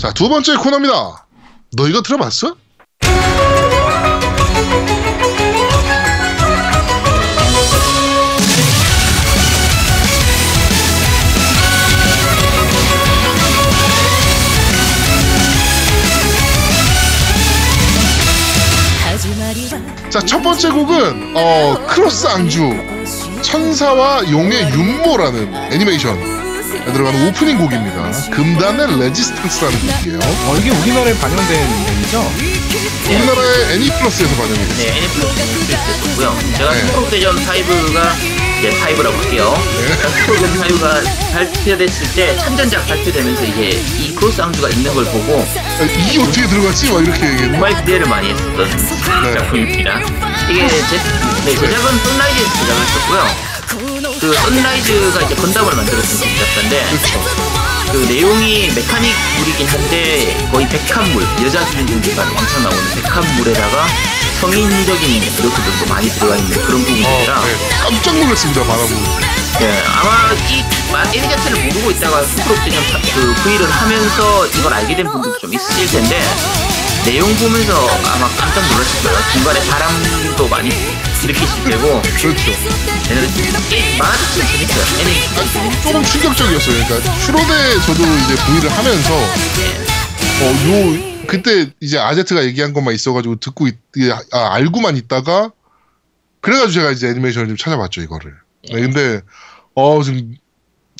자, 두 번째 코너입니다. 너 이거 들어봤어? 자, 첫 번째 곡은 어, 크로스 앙주 천사와 용의 윤모라는 애니메이션에 들어가는 오프닝 곡입니다. 금단의 레지스탕스라는 곡이에요. 어, 이게 우리나라에 방영된 곡이죠? 우리나라의 애니플러스에서 방영이 됐어요. 네, 애니플러스 됐었고요. 제가 네. 슈퍼대전 5가 이제 5라고 할게요. 슈퍼대전 5가 발표됐을 때 참전작 발표되면서 이게 이 크로스 앙주가 있는 걸 보고 아, 이게 어떻게 들어갔지? 막 이렇게 얘기했는데. 정말 기대를 많이 했었던 네. 작품입니다. 이게 제, 네, 제작은 썬라이즈에서 제작을 했었고요. 그 썬라이즈가 이제 건담을 만들었던 그렇죠. 그 내용이 메카닉 물이긴 한데 거의 백합물 여자 주인공들만 왕창 나오는 백합물에다가 성인적인 요소들도 많이 들어가 있는 그런 어, 부분이라 네. 깜짝 놀랐습니다, 바라보. 네, 아마 이 마- 애니 자체를 모르고 있다가 프로옵션 그 V를 하면서 이걸 알게 된 분들도 좀 있을 텐데 내용 보면서 아마 깜짝 놀랐을 거예요. 중간에 바람도 많이 느끼실 테고 그렇죠. 이 만화 자체는 재밌어요. 애니 조금 충격적이었어요. 그러니까 슈로데 저도 이제 V를 하면서 어, 요 그때 이제 아제트가 얘기한 것만 있어가지고 듣고 있, 아, 알고만 있다가 그래가지고 제가 이제 애니메이션을 좀 찾아봤죠 이거를. 네, 근데 어좀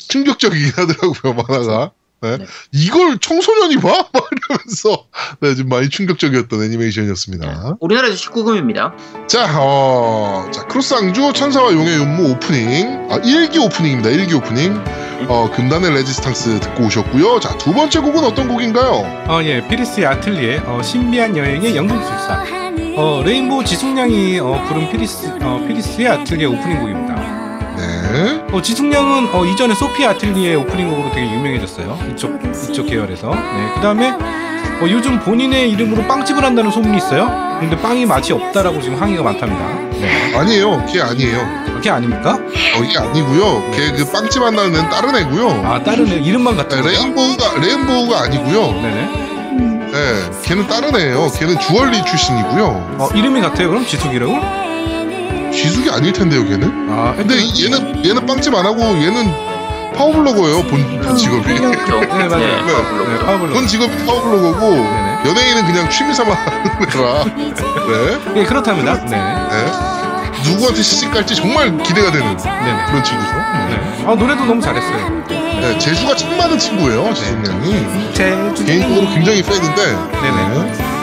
충격적이긴 하더라고요 만화가. 네. 네. 이걸 청소년이 봐? 막 이러면서 네, 좀 많이 충격적이었던 애니메이션이었습니다. 우리나라에서 19금입니다. 자, 어, 자, 크로스앙주 천사와 용의 윤무 오프닝. 아, 1기 오프닝입니다. 1기 오프닝. 어, 금단의 레지스탕스 듣고 오셨고요. 자, 두 번째 곡은 어떤 곡인가요? 어, 예, 피리스의 아틀리에 어, 신비한 여행의 연금술사. 어, 레인보우 지숙 양이 어, 부른 피리스, 어, 피리스의 아틀리에 오프닝 곡입니다. 네. 어, 지숙 양은 어, 이전에 소피 아틀리에 오프닝 곡으로 되게 유명해졌어요. 이쪽 이쪽 계열에서. 네, 그 다음에 어, 요즘 본인의 이름으로 빵집을 한다는 소문이 있어요. 근데 빵이 맛이 없다라고 지금 항의가 많답니다. 네, 아니에요. 걔 아니에요. 그게 아닙니까? 어, 이게 아니고요. 걔 그 빵집 한다는 애는 다른 애고요. 아, 다른 애 이름만 네, 같은 거요? 레인보우가, 레인보우가 아니고요. 네네. 네, 걔는 다른 애예요. 걔는 주얼리 출신이고요. 어, 이름이 같아요. 그럼 지숙이라고? 지숙이 아닐 텐데요, 걔는. 아, 근데 얘는, 얘는 빵집 안 하고 얘는 파워블로거예요, 본, 본 직업이. 그렇죠. 네, 맞아요. 네. 네, 파워블로. 본 직업이 파워블로거고, 네네. 연예인은 그냥 취미 삼아 하는 거라. 네. 예, 그렇답니다. 네. 네. 누구한테 시집 갈지 정말 기대가 되는 네네. 그런 친구죠. 네. 네. 아, 노래도 너무 잘했어요. 네, 재주가 참 많은 친구예요, 지숙 양이. 재주. 개인적으로 굉장히 팬인데. 네네.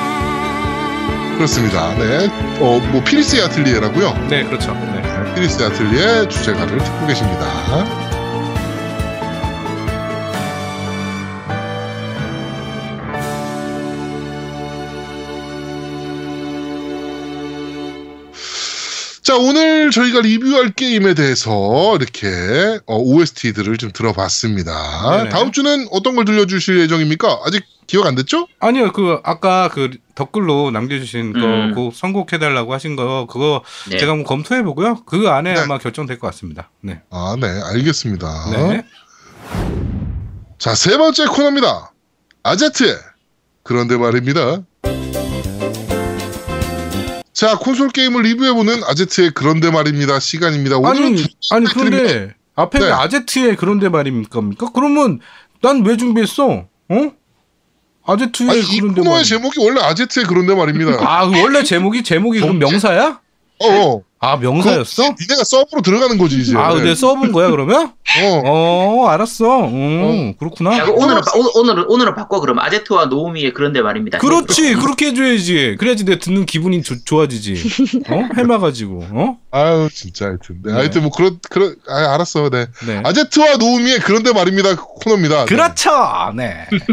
네. 그렇습니다. 네. 어, 뭐, 피리스의 아틀리에라고요. 네, 그렇죠. 네. 피리스의 아틀리에 주제가를 듣고 계십니다. 자, 오늘 저희가 리뷰할 게임에 대해서 이렇게 어, OST들을 좀 들어봤습니다. 네네. 다음 주는 어떤 걸 들려주실 예정입니까? 아직 기억 안 됐죠? 아니요, 그 아까 그 댓글로 남겨주신 음. 거, 그 선곡해달라고 하신 거 그거 네. 제가 한번 검토해 보고요. 그 안에 네. 아마 결정될 것 같습니다. 네. 아, 네, 알겠습니다. 네. 자, 세 번째 코너입니다. 아제트의 그런데 말입니다. 자, 콘솔 게임을 리뷰해보는 아제트의 그런데 말입니다. 시간입니다. 오늘은 아니, 두 아니. 그런데 앞에 네. 왜 아제트의 그런데 말입니까? 그러면 난 왜 준비했어? 어? 아제트의 아니, 이 그런데 코너의 말. 제목이 원래 아제트의 그런데 말입니다. 아, 그 원래 제목이 제목이 그럼 명사야? 어, 어. 아, 명사였어? 니네가 서브로 들어가는 거지, 이제. 아, 근데 써본 거야 그러면? 어. 어, 알았어. 음, 그렇구나. 야, 그럼 오늘은 바, 오늘 오늘은 오늘은 바꿔 그럼 아제트와 노우미의 그런데 말입니다. 그렇지 그렇게 해줘야지 그래야지 내 듣는 기분이 조- 좋아지지 어 해마가지고 어 아유, 진짜 하여튼. 네, 네. 하여튼 뭐, 그런, 그런, 아, 알았어. 네. 네. 아제트와 노우미의 그런데 말입니다. 코너입니다. 네. 그렇죠 네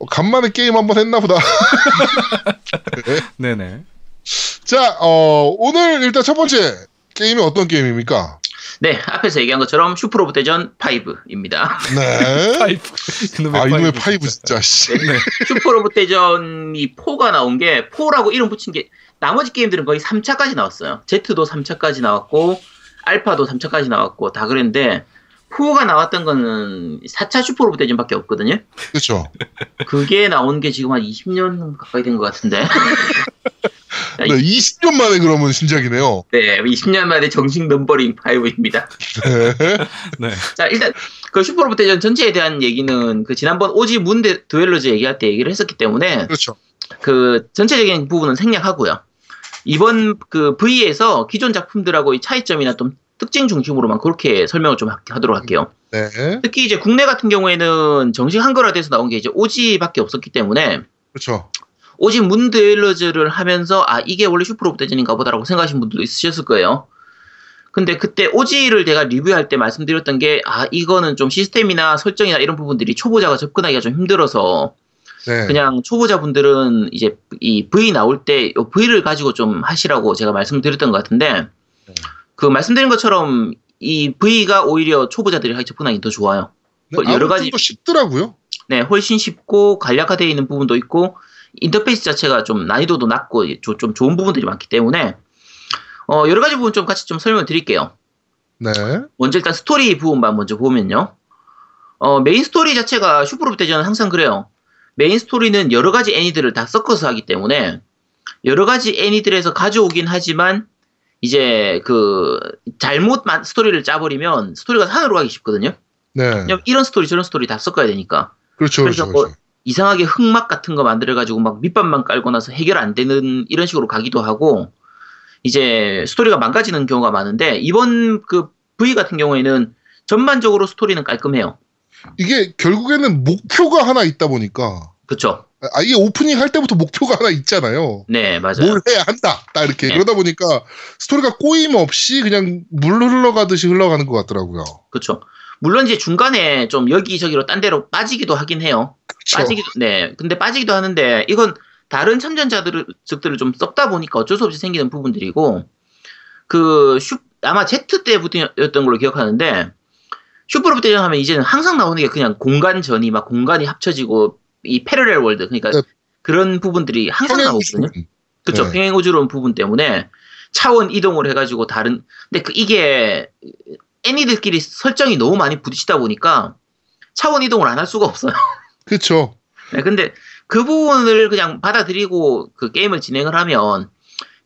어, 간만에 게임 한번 했나 보다. 네 네 자, 어, 오늘 일단 첫 번째 게임이 어떤 게임입니까? 네, 앞에서 얘기한 것처럼 슈퍼로봇 대전 5입니다. 네. five 그놈의 아, 이놈의 five, 진짜, 씨. 네. 슈퍼로봇 대전이 4가 나온 게 4라고 이름 붙인 게 나머지 게임들은 거의 3차까지 나왔어요. Z도 3차까지 나왔고 알파도 3차까지 나왔고 다 그랬는데 4가 나왔던 거는 4차 슈퍼로봇 대전밖에 없거든요. 그렇죠. 그게 나온 게 지금 한 20년 가까이 된 것 같은데. 네, 20년 만에 그러면 신작이네요. 네, 20년 만에 정식 numbering 5입니다. 네. 네. 자, 일단 그 슈퍼로봇 대전 전체에 대한 얘기는 그 지난번 오지 문 데- 듀엘러즈 얘기할 때 얘기를 했었기 때문에 그렇죠. 그 전체적인 부분은 생략하고요. 이번 그 V에서 기존 작품들하고 의 차이점이나 좀 특징 중심으로만 그렇게 설명을 좀 하- 하도록 할게요. 네. 특히 이제 국내 같은 경우에는 정식 한글화돼서 나온 게 이제 오지밖에 없었기 때문에 그렇죠. 오지 문 듀엘러즈를 하면서 아 이게 원래 슈퍼로봇 대전인가 보다라고 생각하신 분들도 있으셨을 거예요. 근데 그때 오지를 제가 리뷰할 때 말씀드렸던 게 아 이거는 좀 시스템이나 설정이나 이런 부분들이 초보자가 접근하기가 좀 힘들어서 네. 그냥 초보자분들은 이제 이 V 나올 때요 V를 가지고 좀 하시라고 제가 말씀드렸던 것 같은데 네. 그 말씀드린 것처럼 이 V가 오히려 초보자들이 하기 접근하기 더 좋아요. 네, 여러 아무래도 가지- 또 쉽더라고요. 네, 훨씬 쉽고 간략화되어 있는 부분도 있고 인터페이스 자체가 좀 난이도도 낮고 조- 좀 좋은 부분들이 많기 때문에 어, 여러 가지 부분 좀 같이 좀 설명을 드릴게요. 네. 먼저 일단 스토리 부분만 먼저 보면요. 어, 메인 스토리 자체가 슈퍼로봇 대전은 항상 그래요. 메인 스토리는 여러 가지 애니들을 다 섞어서 하기 때문에 여러 가지 애니들에서 가져오긴 하지만 이제 그 잘못 만- 스토리를 짜버리면 스토리가 산으로 가기 쉽거든요. 네. 이런 스토리 저런 스토리 다 섞어야 되니까. 그렇죠. 그래서 그렇죠. 뭐 그렇죠. 이상하게 흑막 같은 거 만들어가지고 막 밑밥만 깔고 나서 해결 안 되는 이런 식으로 가기도 하고 이제 스토리가 망가지는 경우가 많은데 이번 그 V 같은 경우에는 전반적으로 스토리는 깔끔해요. 이게 결국에는 목표가 하나 있다 보니까 그쵸? 아예 오프닝 할 때부터 목표가 하나 있잖아요. 네, 맞아요. 뭘 해야 한다. 딱 이렇게 네. 그러다 보니까 스토리가 꼬임 없이 그냥 물 흘러가듯이 흘러가는 것 같더라고요. 그쵸. 물론 이제 중간에 좀 여기저기로 딴 데로 빠지기도 하긴 해요. 그렇죠. 빠지기도, 네. 근데 빠지기도 하는데 이건 다른 참전자들을 즉들을 좀 썩다 보니까 어쩔 수 없이 생기는 부분들이고 그 슈, 아마 Z 때부터였던 걸로 기억하는데 슈퍼로봇 대전 하면 이제는 항상 나오는 게 그냥 공간전이 막 공간이 합쳐지고 이 패러렐 월드 그러니까 네. 그런 부분들이 항상 나오거든요. 그쵸. 네. 평행우주론 부분 때문에 차원 이동을 해가지고 다른, 근데 그 이게 애니들끼리 설정이 너무 많이 부딪히다 보니까 차원 이동을 안 할 수가 없어요. 그렇죠. 네, 근데 그 부분을 그냥 받아들이고 그 게임을 진행을 하면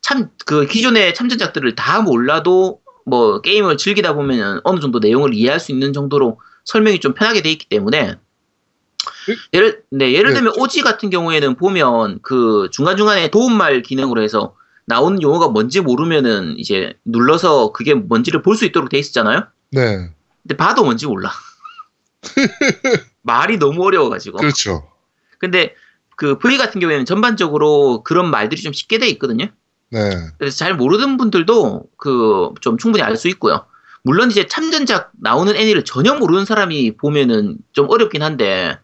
참 그 기존의 참전작들을 다 몰라도 뭐 게임을 즐기다 보면 어느 정도 내용을 이해할 수 있는 정도로 설명이 좀 편하게 돼 있기 때문에 예를 네 예를 네. 들면 오지 같은 경우에는 보면 그 중간 중간에 도움말 기능으로 해서 나오는 용어가 뭔지 모르면은 이제 눌러서 그게 뭔지를 볼 수 있도록 돼 있었잖아요. 네. 근데 봐도 뭔지 몰라. 말이 너무 어려워가지고. 그렇죠. 근데 그 V 같은 경우에는 전반적으로 그런 말들이 좀 쉽게 돼 있거든요. 네. 그래서 잘 모르는 분들도 그 좀 충분히 알 수 있고요. 물론 이제 참전작 나오는 애니를 전혀 모르는 사람이 보면은 좀 어렵긴 한데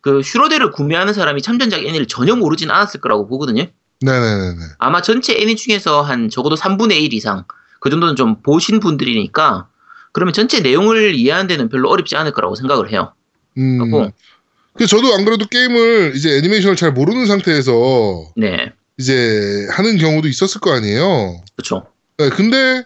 그 슈로데를 구매하는 사람이 참전작 애니를 전혀 모르진 않았을 거라고 보거든요. 네네네네. 아마 전체 애니 중에서 한 적어도 3분의 1 이상 그 정도는 좀 보신 분들이니까 그러면 전체 내용을 이해하는 데는 별로 어렵지 않을 거라고 생각을 해요. 음. 그 저도 안 그래도 게임을 이제 애니메이션을 잘 모르는 상태에서 네, 이제 하는 경우도 있었을 거 아니에요. 그렇죠. 네, 근데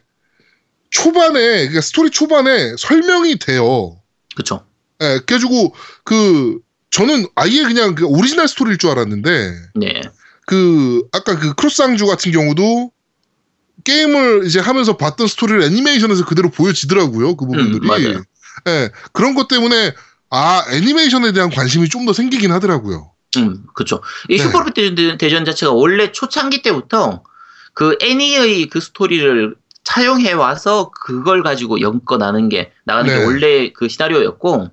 초반에 그러니까 스토리 초반에 설명이 돼요. 그렇죠. 예, 그래가지고 그 저는 아예 그냥 그 오리지널 스토리일 줄 알았는데 네, 그 아까 그 크로스앙주 같은 경우도 게임을 이제 하면서 봤던 스토리를 애니메이션에서 그대로 보여지더라고요. 그 부분들이. 음. 예, 그런 것 때문에 아 애니메이션에 대한 관심이 좀 더 생기긴 하더라고요. 음, 그렇죠. 이 네. 슈퍼로봇 대전, 대전 자체가 원래 초창기 때부터 그 애니의 그 스토리를 차용해 와서 그걸 가지고 연거 나는 게 나가는 네. 게 원래 그 시나리오였고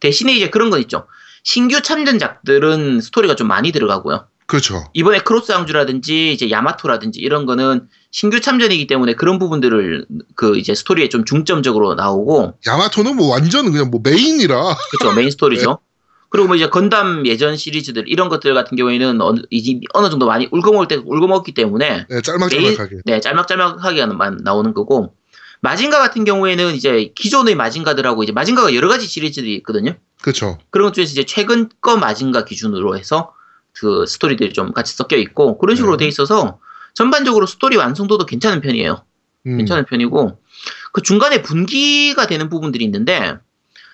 대신에 이제 그런 건 있죠. 신규 참전작들은 스토리가 좀 많이 들어가고요. 그렇죠. 이번에 크로스 앙주라든지 이제 야마토라든지 이런 거는 신규 참전이기 때문에 그런 부분들을 그 이제 스토리에 좀 중점적으로 나오고 야마토는 뭐 완전 그냥 뭐 main이라. 그렇죠 메인 스토리죠. 그리고 뭐 이제 건담 예전 시리즈들 이런 것들 같은 경우에는 어느, 이제 어느 정도 많이 울거먹을 때 울거먹기 때문에 네, 짤막짤막하게. 네 짤막짤막하게 나오는 거고 마징가 같은 경우에는 이제 기존의 마징가들하고 이제 마징가가 여러 가지 시리즈들이 있거든요. 그렇죠. 그런 것 중에서 이제 최근 거 마징가 기준으로 해서 그 스토리들이 좀 같이 섞여 있고 그런 식으로 네. 돼 있어서 전반적으로 스토리 완성도도 괜찮은 편이에요. 음. 괜찮은 편이고 그 중간에 분기가 되는 부분들이 있는데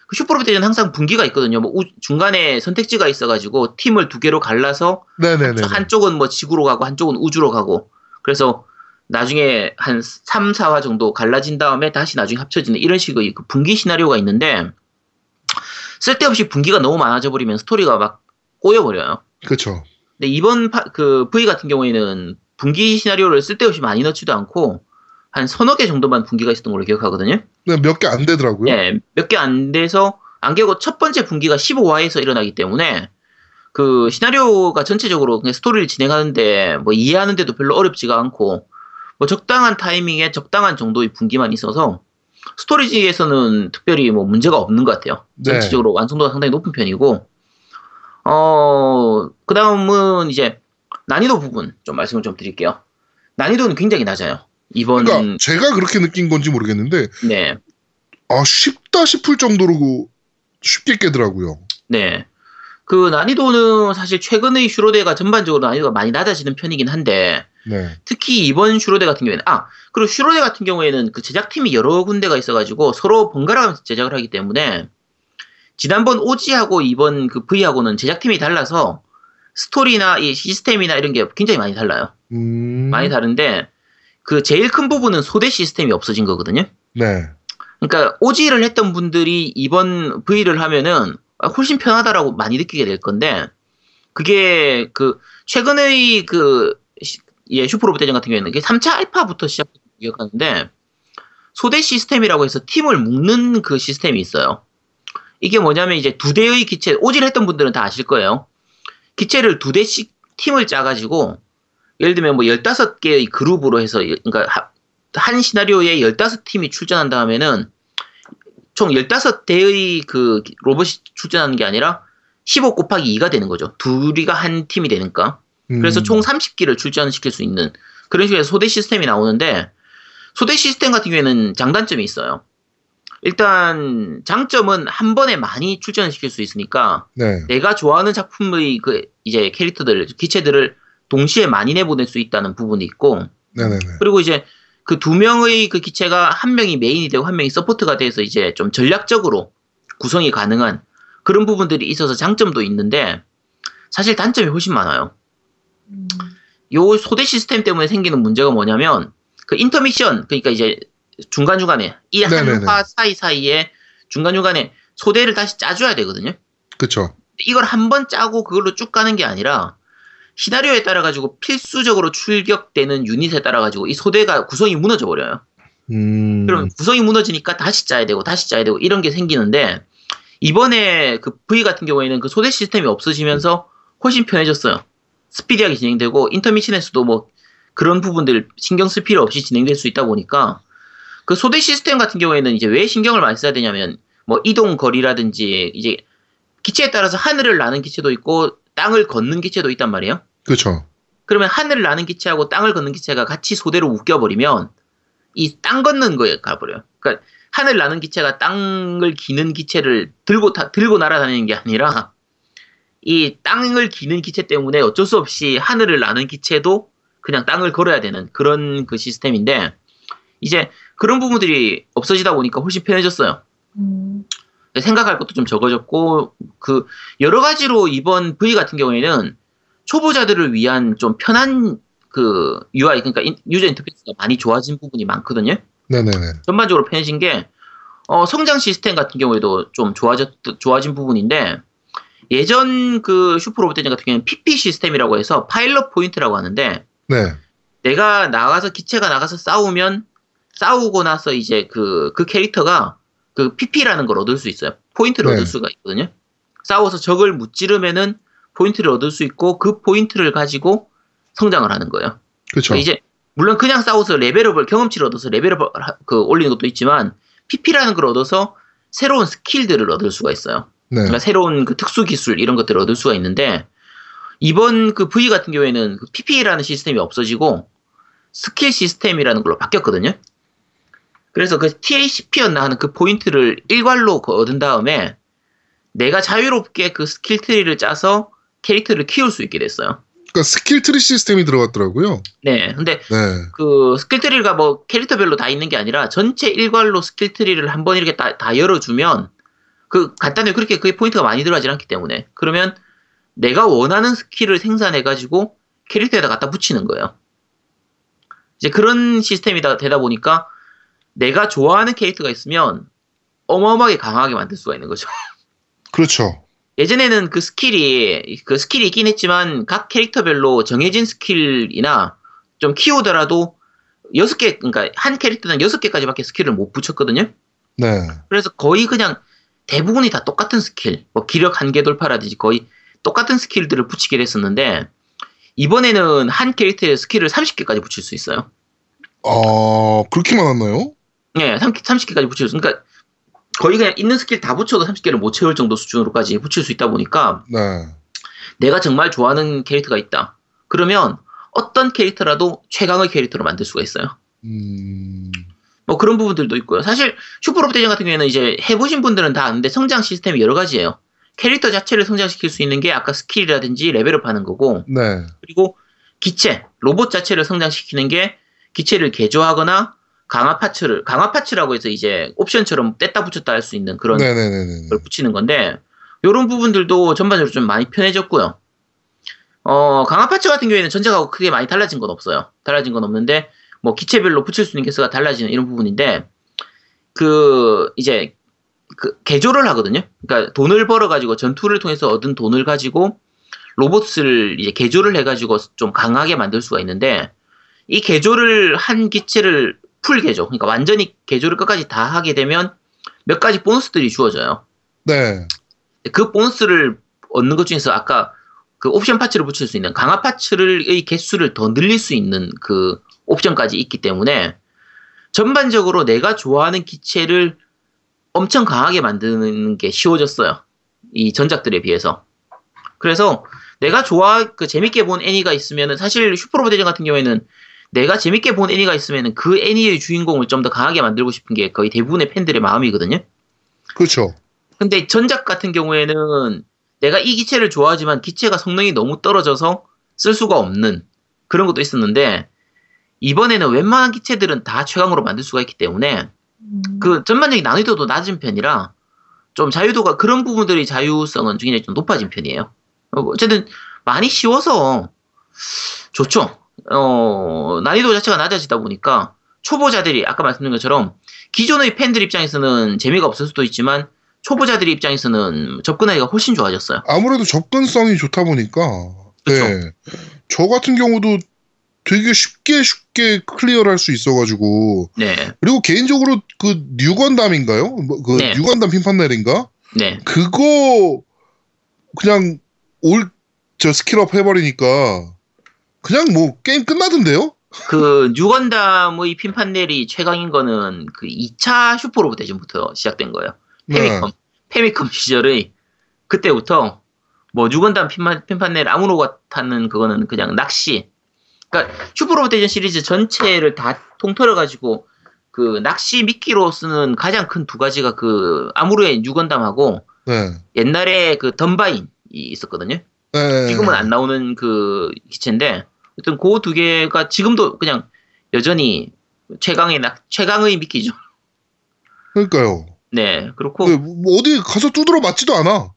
그 슈퍼로봇에는 항상 분기가 있거든요. 뭐 우- 중간에 선택지가 있어가지고 팀을 두 개로 갈라서 네네네. 한쪽은 뭐 지구로 가고 한쪽은 우주로 가고 그래서 나중에 한 3, 4화 정도 갈라진 다음에 다시 나중에 합쳐지는 이런 식의 그 분기 시나리오가 있는데 쓸데없이 분기가 너무 많아져 버리면 스토리가 막 꼬여버려요. 그렇죠. 근데 이번 파- 그 V 같은 경우에는 분기 시나리오를 쓸데없이 많이 넣지도 않고 한 서너 개 정도만 분기가 있었던 걸로 기억하거든요. 네, 몇 개 안 되더라고요. 예, 몇개 안 돼서 안 깨고 첫 번째 분기가 15화에서 일어나기 때문에 그 시나리오가 전체적으로 그냥 스토리를 진행하는데 뭐 이해하는데도 별로 어렵지가 않고 뭐 적당한 타이밍에 적당한 정도의 분기만 있어서 스토리지에서는 특별히 뭐 문제가 없는 것 같아요. 네. 전체적으로 완성도가 상당히 높은 편이고 어 그 다음은 이제 난이도 부분 좀 말씀을 좀 드릴게요. 난이도는 굉장히 낮아요. 이번 그러니까 제가 그렇게 느낀 건지 모르겠는데 네. 아 쉽다 싶을 정도로 쉽게 깨더라고요. 네. 그 난이도는 사실 최근의 슈로데가 전반적으로 난이도가 많이 낮아지는 편이긴 한데 네. 특히 이번 슈로데 같은 경우에는 아 그리고 슈로데 같은 경우에는 그 제작팀이 여러 군데가 있어가지고 서로 번갈아가면서 제작을 하기 때문에 지난번 오지하고 이번 그 V하고는 제작팀이 달라서 스토리나 이 시스템이나 이런 게 굉장히 많이 달라요. 음. 많이 다른데 그 제일 큰 부분은 소대 시스템이 없어진 거거든요. 네. 그러니까 오지를 했던 분들이 이번 V를 하면은 훨씬 편하다라고 많이 느끼게 될 건데 그게 그 최근의 그 시- 예, 슈퍼로봇 대전 같은 경우에는 그게 3차 알파부터 시작해서 기억하는데 소대 시스템이라고 해서 팀을 묶는 그 시스템이 있어요. 이게 뭐냐면 이제 두 대의 기체 오지를 했던 분들은 다 아실 거예요. 기체를 두 대씩 팀을 짜가지고 예를 들면 뭐 15개의 그룹으로 해서 그러니까 하- 한 시나리오에 15팀이 출전한 다음에는 총 15대의 그 로봇이 출전하는 게 아니라 15 곱하기 2가 되는 거죠. 둘이가 한 팀이 되니까. 그래서 음. 총 30기를 출전시킬 수 있는 그런 식의 소대 시스템이 나오는데 소대 시스템 같은 경우에는 장단점이 있어요. 일단 장점은 한 번에 많이 출전시킬 수 있으니까 네. 내가 좋아하는 작품의 그 이제 캐릭터들 기체들을 동시에 많이 내보낼 수 있다는 부분이 있고 네네네. 그리고 이제 그 두 명의 그 기체가 한 명이 main이 되고 한 명이 support가 돼서 이제 좀 전략적으로 구성이 가능한 그런 부분들이 있어서 장점도 있는데 사실 단점이 훨씬 많아요. 요 소대 시스템 때문에 생기는 문제가 뭐냐면 그 인터미션 그러니까 이제 중간 중간에 이 네네네. 한화 사이 사이에 중간 중간에 소대를 다시 짜줘야 되거든요. 그쵸. 이걸 한 번 짜고 그걸로 쭉 가는 게 아니라 시나리오에 따라 가지고 필수적으로 출격되는 유닛에 따라 가지고 이 소대가 구성이 무너져 버려요. 음. 그럼 구성이 무너지니까 다시 짜야 되고 다시 짜야 되고 이런 게 생기는데 이번에 그 V 같은 경우에는 그 소대 시스템이 없어지면서 훨씬 편해졌어요. 스피디하게 진행되고 인터미션에서도 뭐 그런 부분들 신경 쓸 필요 없이 진행될 수 있다 보니까 그 소대 시스템 같은 경우에는 이제 왜 신경을 많이 써야 되냐면 뭐 이동 거리라든지 이제 기체에 따라서 하늘을 나는 기체도 있고 땅을 걷는 기체도 있단 말이에요. 그쵸. 그러면 하늘을 나는 기체하고 땅을 걷는 기체가 같이 소대로 묶여버리면 이 땅 걷는 거에 가버려요. 그러니까 하늘 나는 기체가 땅을 기는 기체를 들고 타, 들고 날아다니는 게 아니라 이 땅을 기는 기체 때문에 어쩔 수 없이 하늘을 나는 기체도 그냥 땅을 걸어야 되는 그런 그 시스템인데 이제 그런 부분들이 없어지다 보니까 훨씬 편해졌어요. 음. 생각할 것도 좀 적어졌고 그 여러 가지로 이번 V 같은 경우에는 초보자들을 위한 좀 편한 그 UI 그러니까 인- user interface가 많이 좋아진 부분이 많거든요. 네네네. 전반적으로 편해진 게 어, 성장 시스템 같은 경우에도 좀 좋아졌 좋아진 부분인데 예전 그 슈퍼로봇 대전 같은 경우에는 PP 시스템이라고 해서 pilot point라고 하는데 네. 내가 나가서 기체가 나가서 싸우면 싸우고 나서 이제 그, 그 캐릭터가 그 PP라는 걸 얻을 수 있어요. 포인트를 네. 얻을 수가 있거든요. 싸워서 적을 무찌르면은 포인트를 얻을 수 있고 그 포인트를 가지고 성장을 하는 거예요. 그쵸. 그러니까 이제 물론 그냥 싸워서 level up을 경험치를 얻어서 level up을 하- 그 올리는 것도 있지만 PP라는 걸 얻어서 새로운 skill들을 얻을 수가 있어요. 네. 그러니까 새로운 그 특수 기술 이런 것들을 얻을 수가 있는데 이번 그 V 같은 경우에는 그 PP라는 시스템이 없어지고 스킬 시스템이라는 걸로 바뀌었거든요. 그래서 그 TACP였나 하는 그 포인트를 일괄로 거- 얻은 다음에 내가 자유롭게 그 skill tree를 짜서 캐릭터를 키울 수 있게 됐어요. 그러니까 skill tree 시스템이 들어갔더라고요. 네. 근데 네. 그 skill tree가 뭐 캐릭터별로 다 있는 게 아니라 전체 일괄로 skill tree를 한 번 이렇게 다, 다 열어주면 그 간단히 그렇게 그게 포인트가 많이 들어가지 않기 때문에 그러면 내가 원하는 skill을 생산해 가지고 캐릭터에다 갖다 붙이는 거예요. 이제 그런 시스템이 다 되다 보니까 내가 좋아하는 캐릭터가 있으면 어마어마하게 강하게 만들 수가 있는 거죠. 그렇죠. 예전에는 그 skill이 그 skill이 있긴 했지만 각 캐릭터별로 정해진 skill이나 좀 키우더라도 여섯 개 그러니까 한 캐릭터는 여섯 개까지밖에 skill을 못 붙였거든요. 네. 그래서 거의 그냥 대부분이 다 똑같은 스킬, 뭐 기력 한계 돌파라든지 거의 똑같은 skill들을 붙이게 됐었는데 이번에는 한 캐릭터의 skill을 30개까지 붙일 수 있어요. 아, 그렇게 많았나요? 네, 30, 30 개까지 붙일 수. 그러니까 거의 그냥 있는 스킬 다 붙여도 30개를 못 채울 정도 수준으로까지 붙일 수 있다 보니까 네. 내가 정말 좋아하는 캐릭터가 있다. 그러면 어떤 캐릭터라도 최강의 캐릭터로 만들 수가 있어요. 음, 뭐 그런 부분들도 있고요. 사실 슈퍼로봇 대전 같은 경우에는 이제 해보신 분들은 다 아는데 성장 시스템이 여러 가지예요. 캐릭터 자체를 성장시킬 수 있는 게 아까 skill이라든지 level up 하는 거고 네. 그리고 기체, 로봇 자체를 성장시키는 게 기체를 개조하거나 강화 parts를 강화 parts라고 해서 이제 옵션처럼 뗐다 붙였다 할 수 있는 그런 네네네네. 걸 붙이는 건데 이런 부분들도 전반적으로 좀 많이 편해졌고요. 어, 강화 parts 같은 경우에는 전작하고 크게 많이 달라진 건 없어요. 달라진 건 없는데 뭐 기체별로 붙일 수 있는 개수가 달라지는 이런 부분인데 그 이제 그 개조를 하거든요. 그러니까 돈을 벌어 가지고 전투를 통해서 얻은 돈을 가지고 로봇을 이제 개조를 해 가지고 좀 강하게 만들 수가 있는데 이 개조를 한 기체를 full 개조, 그러니까 완전히 개조를 끝까지 다 하게 되면 몇 가지 보너스들이 주어져요. 네. 그 보너스를 얻는 것 중에서 아까 그 옵션 parts를 붙일 수 있는 강화 parts의 개수를 더 늘릴 수 있는 그 옵션까지 있기 때문에 전반적으로 내가 좋아하는 기체를 엄청 강하게 만드는 게 쉬워졌어요. 이 전작들에 비해서. 그래서 내가 좋아 그 재밌게 본 애니가 있으면은 사실 슈퍼로봇 대전 같은 경우에는 내가 재밌게 본 애니가 있으면은 그 애니의 주인공을 좀 더 강하게 만들고 싶은 게 거의 대부분의 팬들의 마음이거든요. 그렇죠. 근데 전작 같은 경우에는 내가 이 기체를 좋아하지만 기체가 성능이 너무 떨어져서 쓸 수가 없는 그런 것도 있었는데 이번에는 웬만한 기체들은 다 최강으로 만들 수가 있기 때문에 그 전반적인 난이도도 낮은 편이라 좀 자유도가 그런 부분들의 자유성은 굉장히 좀 높아진 편이에요. 어, 어쨌든 많이 쉬워서 좋죠. 어, 난이도 자체가 낮아지다 보니까 초보자들이 아까 말씀드린 것처럼 기존의 팬들 입장에서는 재미가 없을 수도 있지만 초보자들 입장에서는 접근하기가 훨씬 좋아졌어요. 아무래도 접근성이 좋다 보니까. 네. 저 같은 경우도 되게 쉽게 쉽게 clear를 할 수 있어가지고. 네, 그리고 개인적으로 그 뉴건담인가요? 뭐, 그 네. 뉴건담 핀판넬인가? 네, 그거 그냥 all 저 skill up 해버리니까 그냥 뭐 게임 끝나던데요? 그 뉴건담의 핀판넬이 최강인 거는 그 2차 슈퍼로봇 대전부터 시작된 거예요. 페미컴, 페미컴 시절의 그때부터 뭐 뉴건담 핀판, 핀판 넬 아무로가 타는 그거는 그냥 낚시. 그러니까 슈퍼로봇 대전 시리즈 전체를 다 통틀어 가지고 그 낚시 미끼로 쓰는 가장 큰 두 가지가 그 아무로의 뉴건담하고 네. 옛날에 그 덤바인이 있었거든요. 네. 지금은 안 나오는 그 기체인데, 하여튼 그두 개가 지금도 그냥 여전히 최강의 낙, 최강의 미끼죠. 그러니까요. 네, 그렇고 네, 뭐 어디 가서 두드러 맞지도 않아.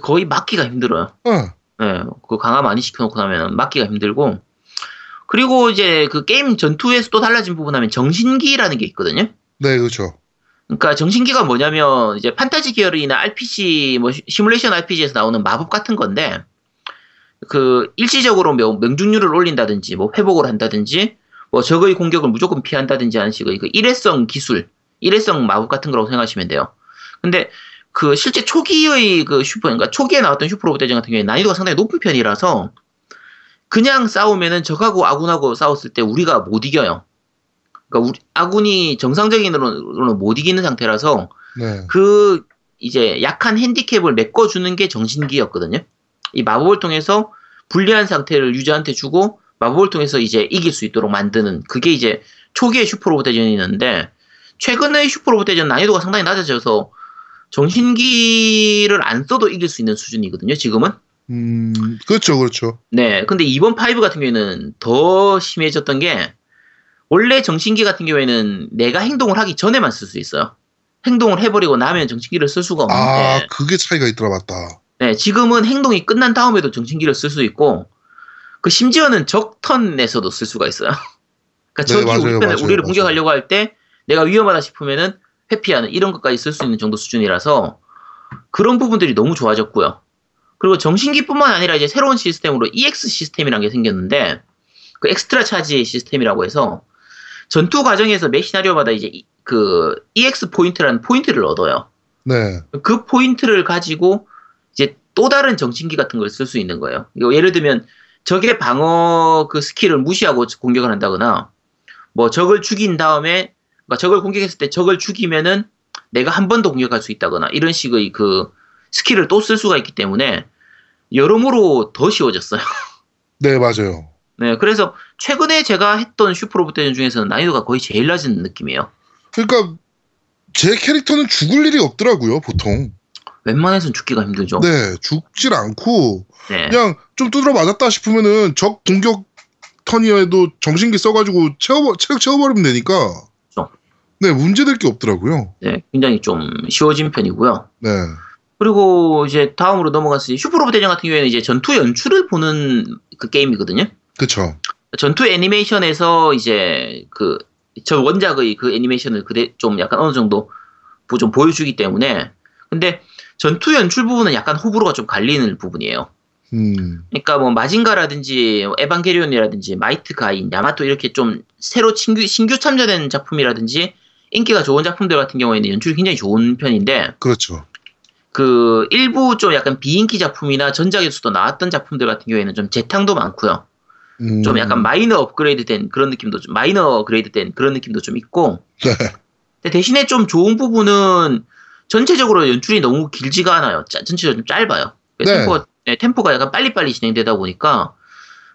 거의 막기가 힘들어요. 네. 네, 그 강화 많이 시켜놓고 나면 막기가 힘들고, 그리고 이제 그 게임 전투에서 또 달라진 부분 하면 정신기라는 게 있거든요. 네, 그렇죠. 그러니까 정신기가 뭐냐면 이제 판타지 계열이나 RPG 뭐 시- 시뮬레이션 RPG에서 나오는 마법 같은 건데 그 일시적으로 명, 명중률을 올린다든지 뭐 회복을 한다든지 뭐 적의 공격을 무조건 피한다든지 하는 식의 그 일회성 기술, 일회성 마법 같은 거라고 생각하시면 돼요. 근데 그 실제 초기의 그 슈퍼, 그러니까 초기에 나왔던 슈퍼로봇 대전 같은 경우에 난이도가 상당히 높은 편이라서 그냥 싸우면은 적하고 아군하고 싸웠을 때 우리가 못 이겨요. 그러니까 우리 아군이 정상적인으로는 못 이기는 상태라서 네. 그 이제 약한 핸디캡을 메꿔주는 게 정신기였거든요. 이 마법을 통해서 불리한 상태를 유저한테 주고 마법을 통해서 이제 이길 수 있도록 만드는 그게 이제 초기의 슈퍼로봇 대전이었는데 최근의 슈퍼로봇 대전 난이도가 상당히 낮아져서 정신기를 안 써도 이길 수 있는 수준이거든요. 지금은 음, 그렇죠, 그렇죠. 네. 근데 이번 5 같은 경우에는 더 심해졌던 게 원래 정신기 같은 경우에는 내가 행동을 하기 전에만 쓸 수 있어요. 행동을 해버리고 나면 정신기를 쓸 수가 없는데 아, 그게 차이가 있더라, 맞다. 네, 지금은 행동이 끝난 다음에도 정신기를 쓸 수 있고, 그 심지어는 적턴에서도 쓸 수가 있어요. 그러니까 네, 적이 맞아요, 우리 편에 우리를 맞아요. 공격하려고 할 때 내가 위험하다 싶으면은 회피하는 이런 것까지 쓸 수 있는 정도 수준이라서 그런 부분들이 너무 좋아졌고요. 그리고 정신기뿐만 아니라 이제 새로운 시스템으로 EX 시스템이라는 게 생겼는데 그 엑스트라 차지 시스템이라고 해서 전투 과정에서 매 시나리오마다 이제 이- 그 EX 포인트라는 포인트를 얻어요. 네. 그 포인트를 가지고 또 다른 정신기 같은 걸 쓸 수 있는 거예요. 이거 예를 들면 적의 방어 그 skill을 무시하고 공격을 한다거나 뭐 적을 죽인 다음에 그러니까 적을 공격했을 때 적을 죽이면은 내가 한 번 더 공격할 수 있다거나 이런 식의 그 skill을 또 쓸 수가 있기 때문에 여러모로 더 쉬워졌어요. 네, 맞아요. 네, 그래서 최근에 제가 했던 슈퍼로봇 대전 중에서는 난이도가 거의 제일 낮은 느낌이에요. 그러니까 제 캐릭터는 죽을 일이 없더라고요, 보통. 웬만해서는 죽기가 힘들죠. 네, 죽질 않고 네. 그냥 좀 두드려 맞았다 싶으면은 적 공격 턴이어도 정신기 써가지고 채워 체력 채워버리면 되니까. 그렇죠. 네, 문제될 게 없더라고요. 네, 굉장히 좀 쉬워진 편이고요. 네, 그리고 이제 다음으로 넘어갔으니 슈퍼로봇 대전 같은 경우에는 이제 전투 연출을 보는 그 게임이거든요. 그쵸. 전투 애니메이션에서 이제 그 저 원작의 그 애니메이션을 그대 좀 약간 어느 정도 보- 좀 보여주기 때문에 근데 전투 연출 부분은 약간 호불호가 좀 갈리는 부분이에요. 음, 그러니까 뭐 마징가라든지 뭐 에반게리온이라든지 마이트 가인, 야마토 이렇게 좀 새로 신규 신규 참여된 작품이라든지 인기가 좋은 작품들 같은 경우에는 연출이 굉장히 좋은 편인데 그렇죠. 그 일부 좀 약간 비인기 작품이나 전작에서도 나왔던 작품들 같은 경우에는 좀 재탕도 많고요. 음, 좀 약간 마이너 업그레이드 된 그런 느낌도 좀 마이너 업그레이드 된 그런 느낌도 좀 있고. 네. 근데 대신에 좀 좋은 부분은 전체적으로 연출이 너무 길지가 않아요. 짜- 전체적으로 좀 짧아요. 네. 템포가 네, 템포가 약간 빨리빨리 진행되다 보니까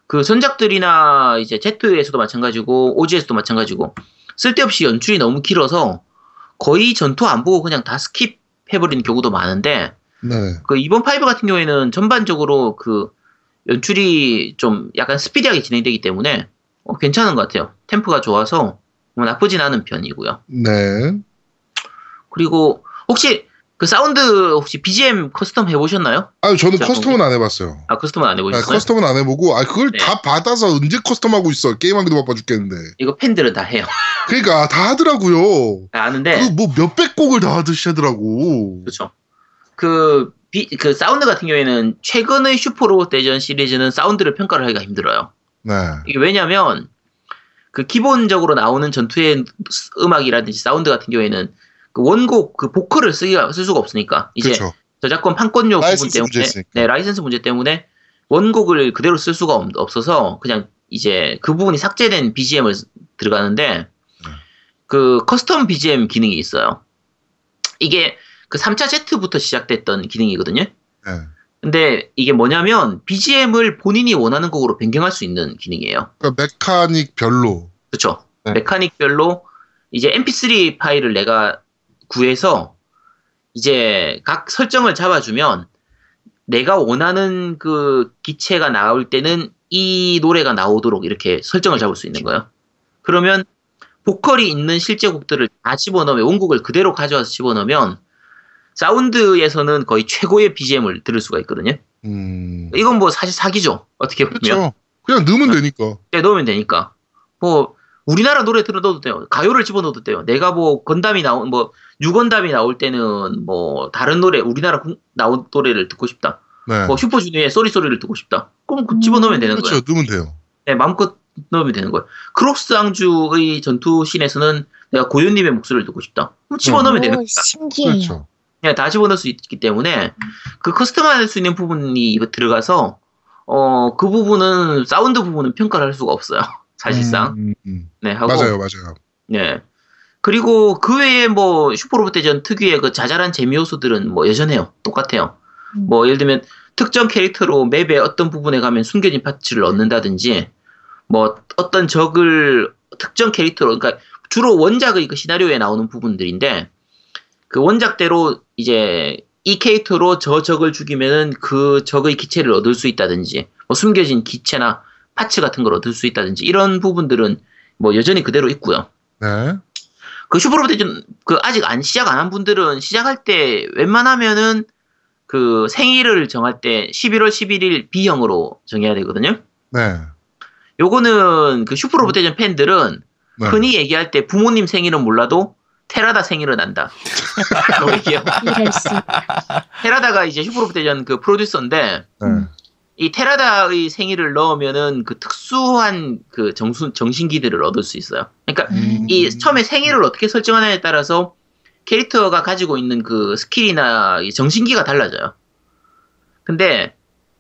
그 전작들이나 이제 Z에서도 마찬가지고 OG에서도 마찬가지고 쓸데없이 연출이 너무 길어서 거의 전투 안 보고 그냥 다 스킵 해버리는 경우도 많은데 네, 그 이번 5 같은 경우에는 전반적으로 그 연출이 좀 약간 스피디하게 진행되기 때문에 어, 괜찮은 것 같아요. 템포가 좋아서 뭐 나쁘진 않은 편이고요. 네. 그리고 혹시 그 사운드 혹시 BGM custom 해보셨나요? 아, 저는 자, custom은 안 해봤어요. 아 custom은 안 아, 해보셨어요? custom은 안 해보고, 아, 그걸 네. 다 받아서 언제 custom하고 있어. 게임하기도 바빠 죽겠는데. 이거 팬들은 다 해요. 그러니까 다 하더라고요. 다 아는데 그 뭐 몇백 곡을 다 하듯이 하더라고. 그렇죠. 그, 비, 그 사운드 같은 경우에는 최근의 슈퍼로봇 대전 시리즈는 사운드를 평가를 하기가 힘들어요. 네. 이게 왜냐면 그 기본적으로 나오는 전투의 음악이라든지 사운드 같은 경우에는 그 원곡 그 보컬을 쓰기가 쓸 수가 없으니까 이제 그렇죠. 저작권 판권료 부분 때문에. 네 라이센스 문제 때문에 원곡을 그대로 쓸 수가 없, 없어서 그냥 이제 그 부분이 삭제된 BGM을 들어가는데 네. 그 custom BGM 기능이 있어요. 이게 그 3차 Z부터 시작됐던 기능이거든요. 네. 근데 이게 뭐냐면 BGM을 본인이 원하는 곡으로 변경할 수 있는 기능이에요. 그러니까 mechanic 별로. 그렇죠. 네. mechanic별로 이제 MP3 파일을 내가 구해서 이제 각 설정을 잡아주면 내가 원하는 그 기체가 나올 때는 이 노래가 나오도록 이렇게 설정을 잡을 수 있는 거예요. 그러면 보컬이 있는 실제 곡들을 다 집어넣으면 원곡을 그대로 가져와서 집어넣으면 사운드에서는 거의 최고의 BGM을 들을 수가 있거든요. 음. 이건 뭐 사실 사기죠. 어떻게 보면. 그렇죠. 그냥 넣으면 되니까. 때 넣으면 되니까. 뭐 우리나라 노래 들어도 돼요. 가요를 집어 넣어도 돼요. 내가 뭐 건담이 나온 뭐 유건담이 나올 때는 뭐 다른 노래 우리나라 국- 나온 노래를 듣고 싶다. 네. 뭐 슈퍼주니어의 소리 소리를 듣고 싶다. 그럼 그 집어 넣으면 되는 거예요. 그렇죠. 넣으면 돼요. 네, 마음껏 넣으면 되는 거예요. 크로스 앙주의 전투 씬에서는 내가 고현님의 목소리를 듣고 싶다. 그럼 집어 넣으면 되는 오, 거야. 신기해요. 그렇죠. 그냥 다 집어넣을 수 있기 때문에 그 custom할 수 있는 부분이 들어가서 어 그 부분은 사운드 부분은 평가를 할 수가 없어요. 사실상. 음, 음. 네, 하고 맞아요, 맞아요. 네. 그리고 그 외에 뭐 슈퍼로봇 대전 특유의 그 자잘한 재미 요소들은 뭐 여전해요. 똑같아요. 음. 뭐 예를 들면 특정 캐릭터로 맵의 어떤 부분에 가면 숨겨진 파츠를 얻는다든지 뭐 어떤 적을 특정 캐릭터로 그러니까 주로 원작의 그 시나리오에 나오는 부분들인데 그 원작대로 이제 이 캐릭터로 저 적을 죽이면은 그 적의 기체를 얻을 수 있다든지, 뭐 숨겨진 기체나 파츠 같은 걸 얻을 수 있다든지 이런 부분들은 뭐 여전히 그대로 있고요. 네. 그 슈퍼로봇 대전 그 아직 안 시작 안 한 분들은 시작할 때 웬만하면은 그 생일을 정할 때 11월 11일 B형으로 정해야 되거든요. 네. 요거는 그 슈퍼로봇 대전 팬들은 네. 흔히 얘기할 때 부모님 생일은 몰라도 테라다 생일은 안다. 테라다가 이제 슈퍼로봇 대전 그 프로듀서인데 네. 이 테라다의 생일을 넣으면은 그 특수한 그 정수, 정신기들을 얻을 수 있어요. 그러니까 음. 이 처음에 생일을 어떻게 설정하느냐에 따라서 캐릭터가 가지고 있는 그 스킬이나 이 정신기가 달라져요. 근데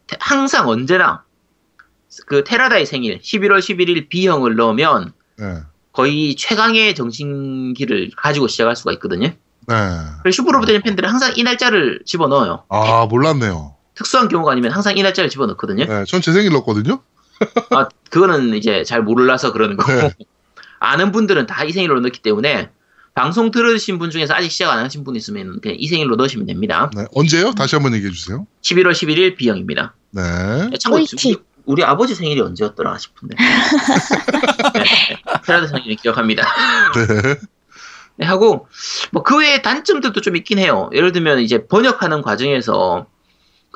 테- 항상 언제나 그 테라다의 생일 11월 11일 B형을 넣으면 네. 거의 최강의 정신기를 가지고 시작할 수가 있거든요. 네. 그래서 슈퍼로봇 대전 팬들은 항상 이 날짜를 집어넣어요. 아, 몰랐네요. 특수한 경우가 아니면 항상 이 날짜를 집어넣거든요. 네. 전 제 생일 넣었거든요. 아, 그거는 이제 잘 몰라서 그러는 거고. 네. 아는 분들은 다 이 생일로 넣기 때문에 방송 들으신 분 중에서 아직 시작 안 하신 분 있으면 그냥 이 생일로 넣으시면 됩니다. 네. 언제요? 다시 한번 얘기해 주세요. 11월 11일 B형입니다. 네. 참고로 꿀팁. 우리, 우리 아버지 생일이 언제였더라 싶은데. 네, 테라다 생일을 기억합니다. 네. 네, 하고 뭐 그 외에 단점들도 좀 있긴 해요. 예를 들면 이제 번역하는 과정에서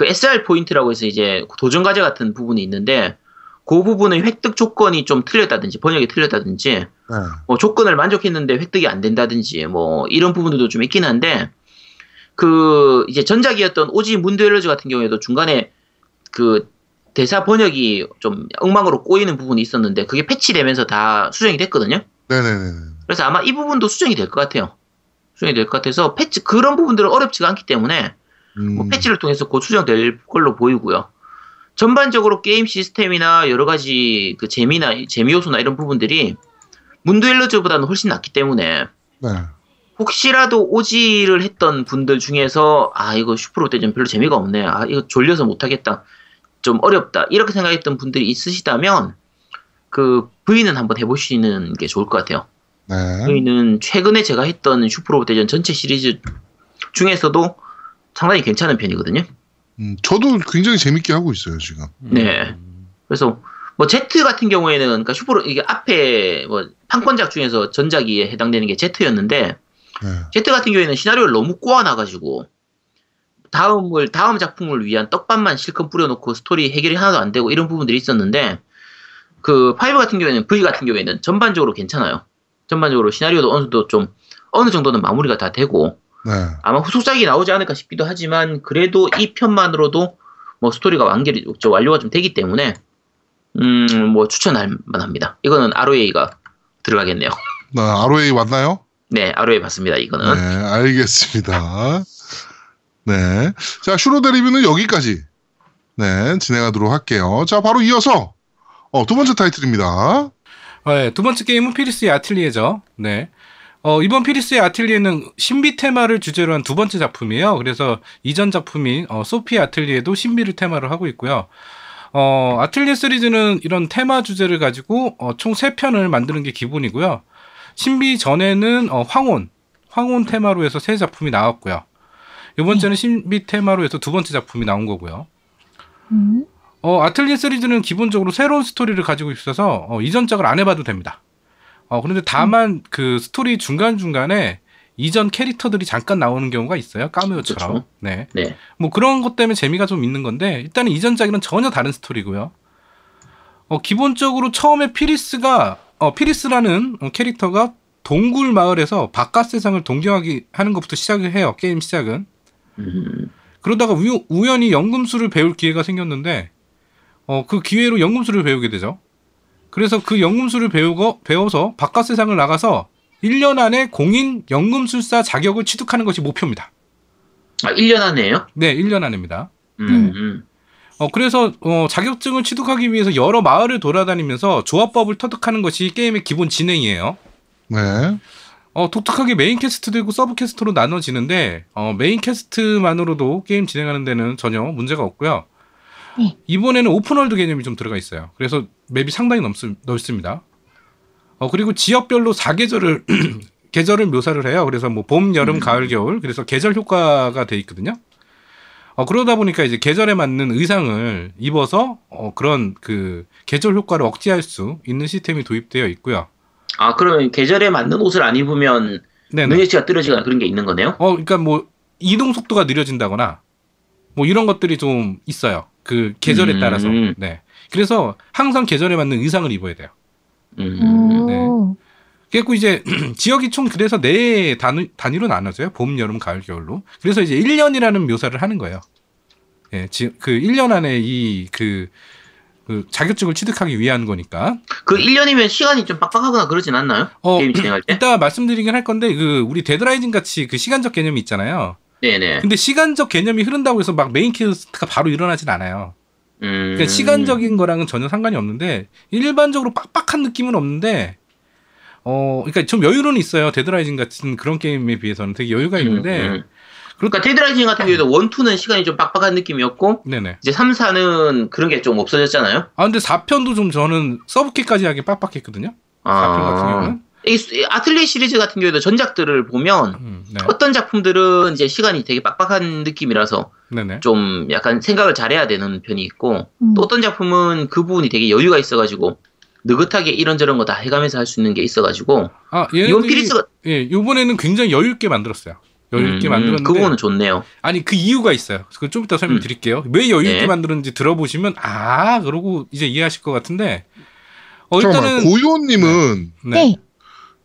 그 SR 포인트라고 해서 이제 도전 과제 같은 부분이 있는데 그 부분의 획득 조건이 좀 틀렸다든지 번역이 틀렸다든지 네. 뭐 조건을 만족했는데 획득이 안 된다든지 뭐 이런 부분들도 좀 있긴 한데 그 이제 전작이었던 오지 문드웰러즈 같은 경우에도 중간에 그 대사 번역이 좀 엉망으로 꼬이는 부분이 있었는데 그게 패치되면서 다 수정이 됐거든요. 네네네. 그래서 아마 이 부분도 수정이 될 것 같아요. 수정이 될 것 같아서 패치 그런 부분들은 어렵지가 않기 때문에 음. 뭐 패치를 통해서 곧 수정될 걸로 보이고요. 전반적으로 게임 시스템이나 여러 가지 그 재미나 재미 요소나 이런 부분들이 문드웰러즈보다는 훨씬 낫기 때문에 네. 혹시라도 오지를 했던 분들 중에서 아 이거 슈퍼로 대전 별로 재미가 없네. 아 이거 졸려서 못하겠다. 좀 어렵다. 이렇게 생각했던 분들이 있으시다면 그 V는 한번 해보시는 게 좋을 것 같아요. 네. 저희는 최근에 제가 했던 슈퍼로봇 대전 전체 시리즈 중에서도 상당히 괜찮은 편이거든요. 음, 저도 굉장히 재밌게 하고 있어요, 지금. 네. 그래서 뭐 Z 같은 경우에는 그러니까 슈퍼로 이게 앞에 뭐 판권작 중에서 전작이 해당되는 게 Z였는데 네. Z 같은 경우에는 시나리오를 너무 꼬아놔가지고 다음을 다음 작품을 위한 떡밥만 실컷 뿌려놓고 스토리 해결이 하나도 안 되고 이런 부분들이 있었는데 그 five 같은 경우에는 V 같은 경우에는 전반적으로 괜찮아요. 전반적으로 시나리오도 어느 정도 좀 어느 정도는 마무리가 다 되고 네. 아마 후속작이 나오지 않을까 싶기도 하지만 그래도 이 편만으로도 뭐 스토리가 완결이 저 완료가 좀 되기 때문에 음 뭐 추천할 만합니다. 이거는 ROA가 들어가겠네요. 네, ROA 왔나요? 네, ROA 봤습니다. 이거는 네, 알겠습니다. 네. 자, 슈로데 리뷰는 여기까지. 네, 진행하도록 할게요. 자, 바로 이어서, 어, 두 번째 타이틀입니다. 네, 두 번째 게임은 피리스의 아틀리에죠. 네. 어, 이번 피리스의 아틀리에는 신비 테마를 주제로 한 두 번째 작품이에요. 그래서 이전 작품인 어, 소피 아틀리에도 신비를 테마로 하고 있고요. 어, 아틀리에 시리즈는 이런 테마 주제를 가지고 어, 총 세편을 만드는 게 기본이고요. 신비 전에는 어, 황혼, 황혼 테마로 해서 세 작품이 나왔고요. 이번 주는 신비 테마로 해서 두 번째 작품이 나온 거고요. 음. 어, 아틀리에 시리즈는 기본적으로 새로운 스토리를 가지고 있어서 어, 이전 작을 안 해봐도 됩니다. 어, 그런데 다만 그 스토리 중간중간에 이전 캐릭터들이 잠깐 나오는 경우가 있어요. 까메오처럼. 그렇죠. 네. 네. 뭐 그런 것 때문에 재미가 좀 있는 건데 일단은 이전 작이랑 전혀 다른 스토리고요. 어, 기본적으로 처음에 피리스가 어, 피리스라는 어, 캐릭터가 동굴 마을에서 바깥 세상을 동경하기 하는 것부터 시작을 해요. 게임 시작은. 음, 그러다가 우, 우연히 연금술을 배울 기회가 생겼는데 어, 그 기회로 연금술을 배우게 되죠. 그래서 그 연금술을 배우고 배워서 바깥 세상을 나가서 1년 안에 공인 연금술사 자격을 취득하는 것이 목표입니다. 아 1년 안에요? 네, 1년 안입니다. 음, 네. 음. 어, 그래서 어, 자격증을 취득하기 위해서 여러 마을을 돌아다니면서 조합법을 터득하는 것이 게임의 기본 진행이에요. 네. 어, 독특하게 main quest도 있고 sub quest로 나눠지는데 어, main quest만으로도 게임 진행하는 데는 전혀 문제가 없고요. 네. 이번에는 open world 개념이 좀 들어가 있어요. 그래서 맵이 상당히 넓, 넓습니다. 어, 그리고 지역별로 사계절을 계절을 묘사를 해요. 그래서 뭐 봄, 여름, 가을, 겨울. 그래서 계절 효과가 돼 있거든요. 어, 그러다 보니까 이제 계절에 맞는 의상을 입어서 어, 그런 그 계절 효과를 억제할 수 있는 시스템이 도입되어 있고요. 아 그러면 계절에 맞는 옷을 안 입으면. 능력치가 떨어지거나 그런 게 있는 거네요? 어, 그러니까 뭐 이동 속도가 느려진다거나 뭐 이런 것들이 좀 있어요. 그 계절에 음. 따라서. 네. 그래서 항상 계절에 맞는 의상을 입어야 돼요. 음. 네. 오. 그래고 이제 지역이 총 그래서 네 단위, 단위로 나눠져요. 봄, 여름, 가을, 겨울로. 그래서 이제 1년이라는 묘사를 하는 거예요. 예, 지, 그 1년 안에 이 그 그 자격증을 취득하기 위한 거니까. 그 1년이면 시간이 좀 빡빡하거나 그러진 않나요? 어, 게임 진행할 때? 이따 말씀드리긴 할 건데 그 우리 데드라이징 같이 그 시간적 개념이 있잖아요. 네네. 근데 시간적 개념이 흐른다고 해서 막 main quest가 바로 일어나진 않아요. 음. 그러니까 시간적인 거랑은 전혀 상관이 없는데 일반적으로 빡빡한 느낌은 없는데 어 그러니까 좀 여유는 있어요. 데드라이징 같은 그런 게임에 비해서는 되게 여유가 있는데 음, 음. 그러니까 데드라이징 같은 경우에도 one, two는 시간이 좀 빡빡한 느낌이었고 네네. 이제 3, 4는 그런 게 좀 없어졌잖아요. 아 근데 4편도 좀 저는 sub 퀘까지 하기 빡빡했거든요. 4편 같은 경우는. 이 아틀리에 시리즈 같은 경우에도 전작들을 보면 음, 네. 어떤 작품들은 이제 시간이 되게 빡빡한 느낌이라서 네네. 좀 약간 생각을 잘해야 되는 편이 있고 음. 또 어떤 작품은 그 부분이 되게 여유가 있어가지고 느긋하게 이런저런 거 다 해가면서 할 수 있는 게 있어가지고 아 이번 피리스가 예 요번에는 굉장히 여유 있게 만들었어요. 여유 있게 음, 만들었는데 그 부분은 좋네요. 아니 그 이유가 있어요. 그걸 좀 이따 설명드릴게요. 왜 여유 있게 네. 만들었는지 들어보시면 아 그러고 이제 이해하실 것 같은데 어 일단은 고요님은 네.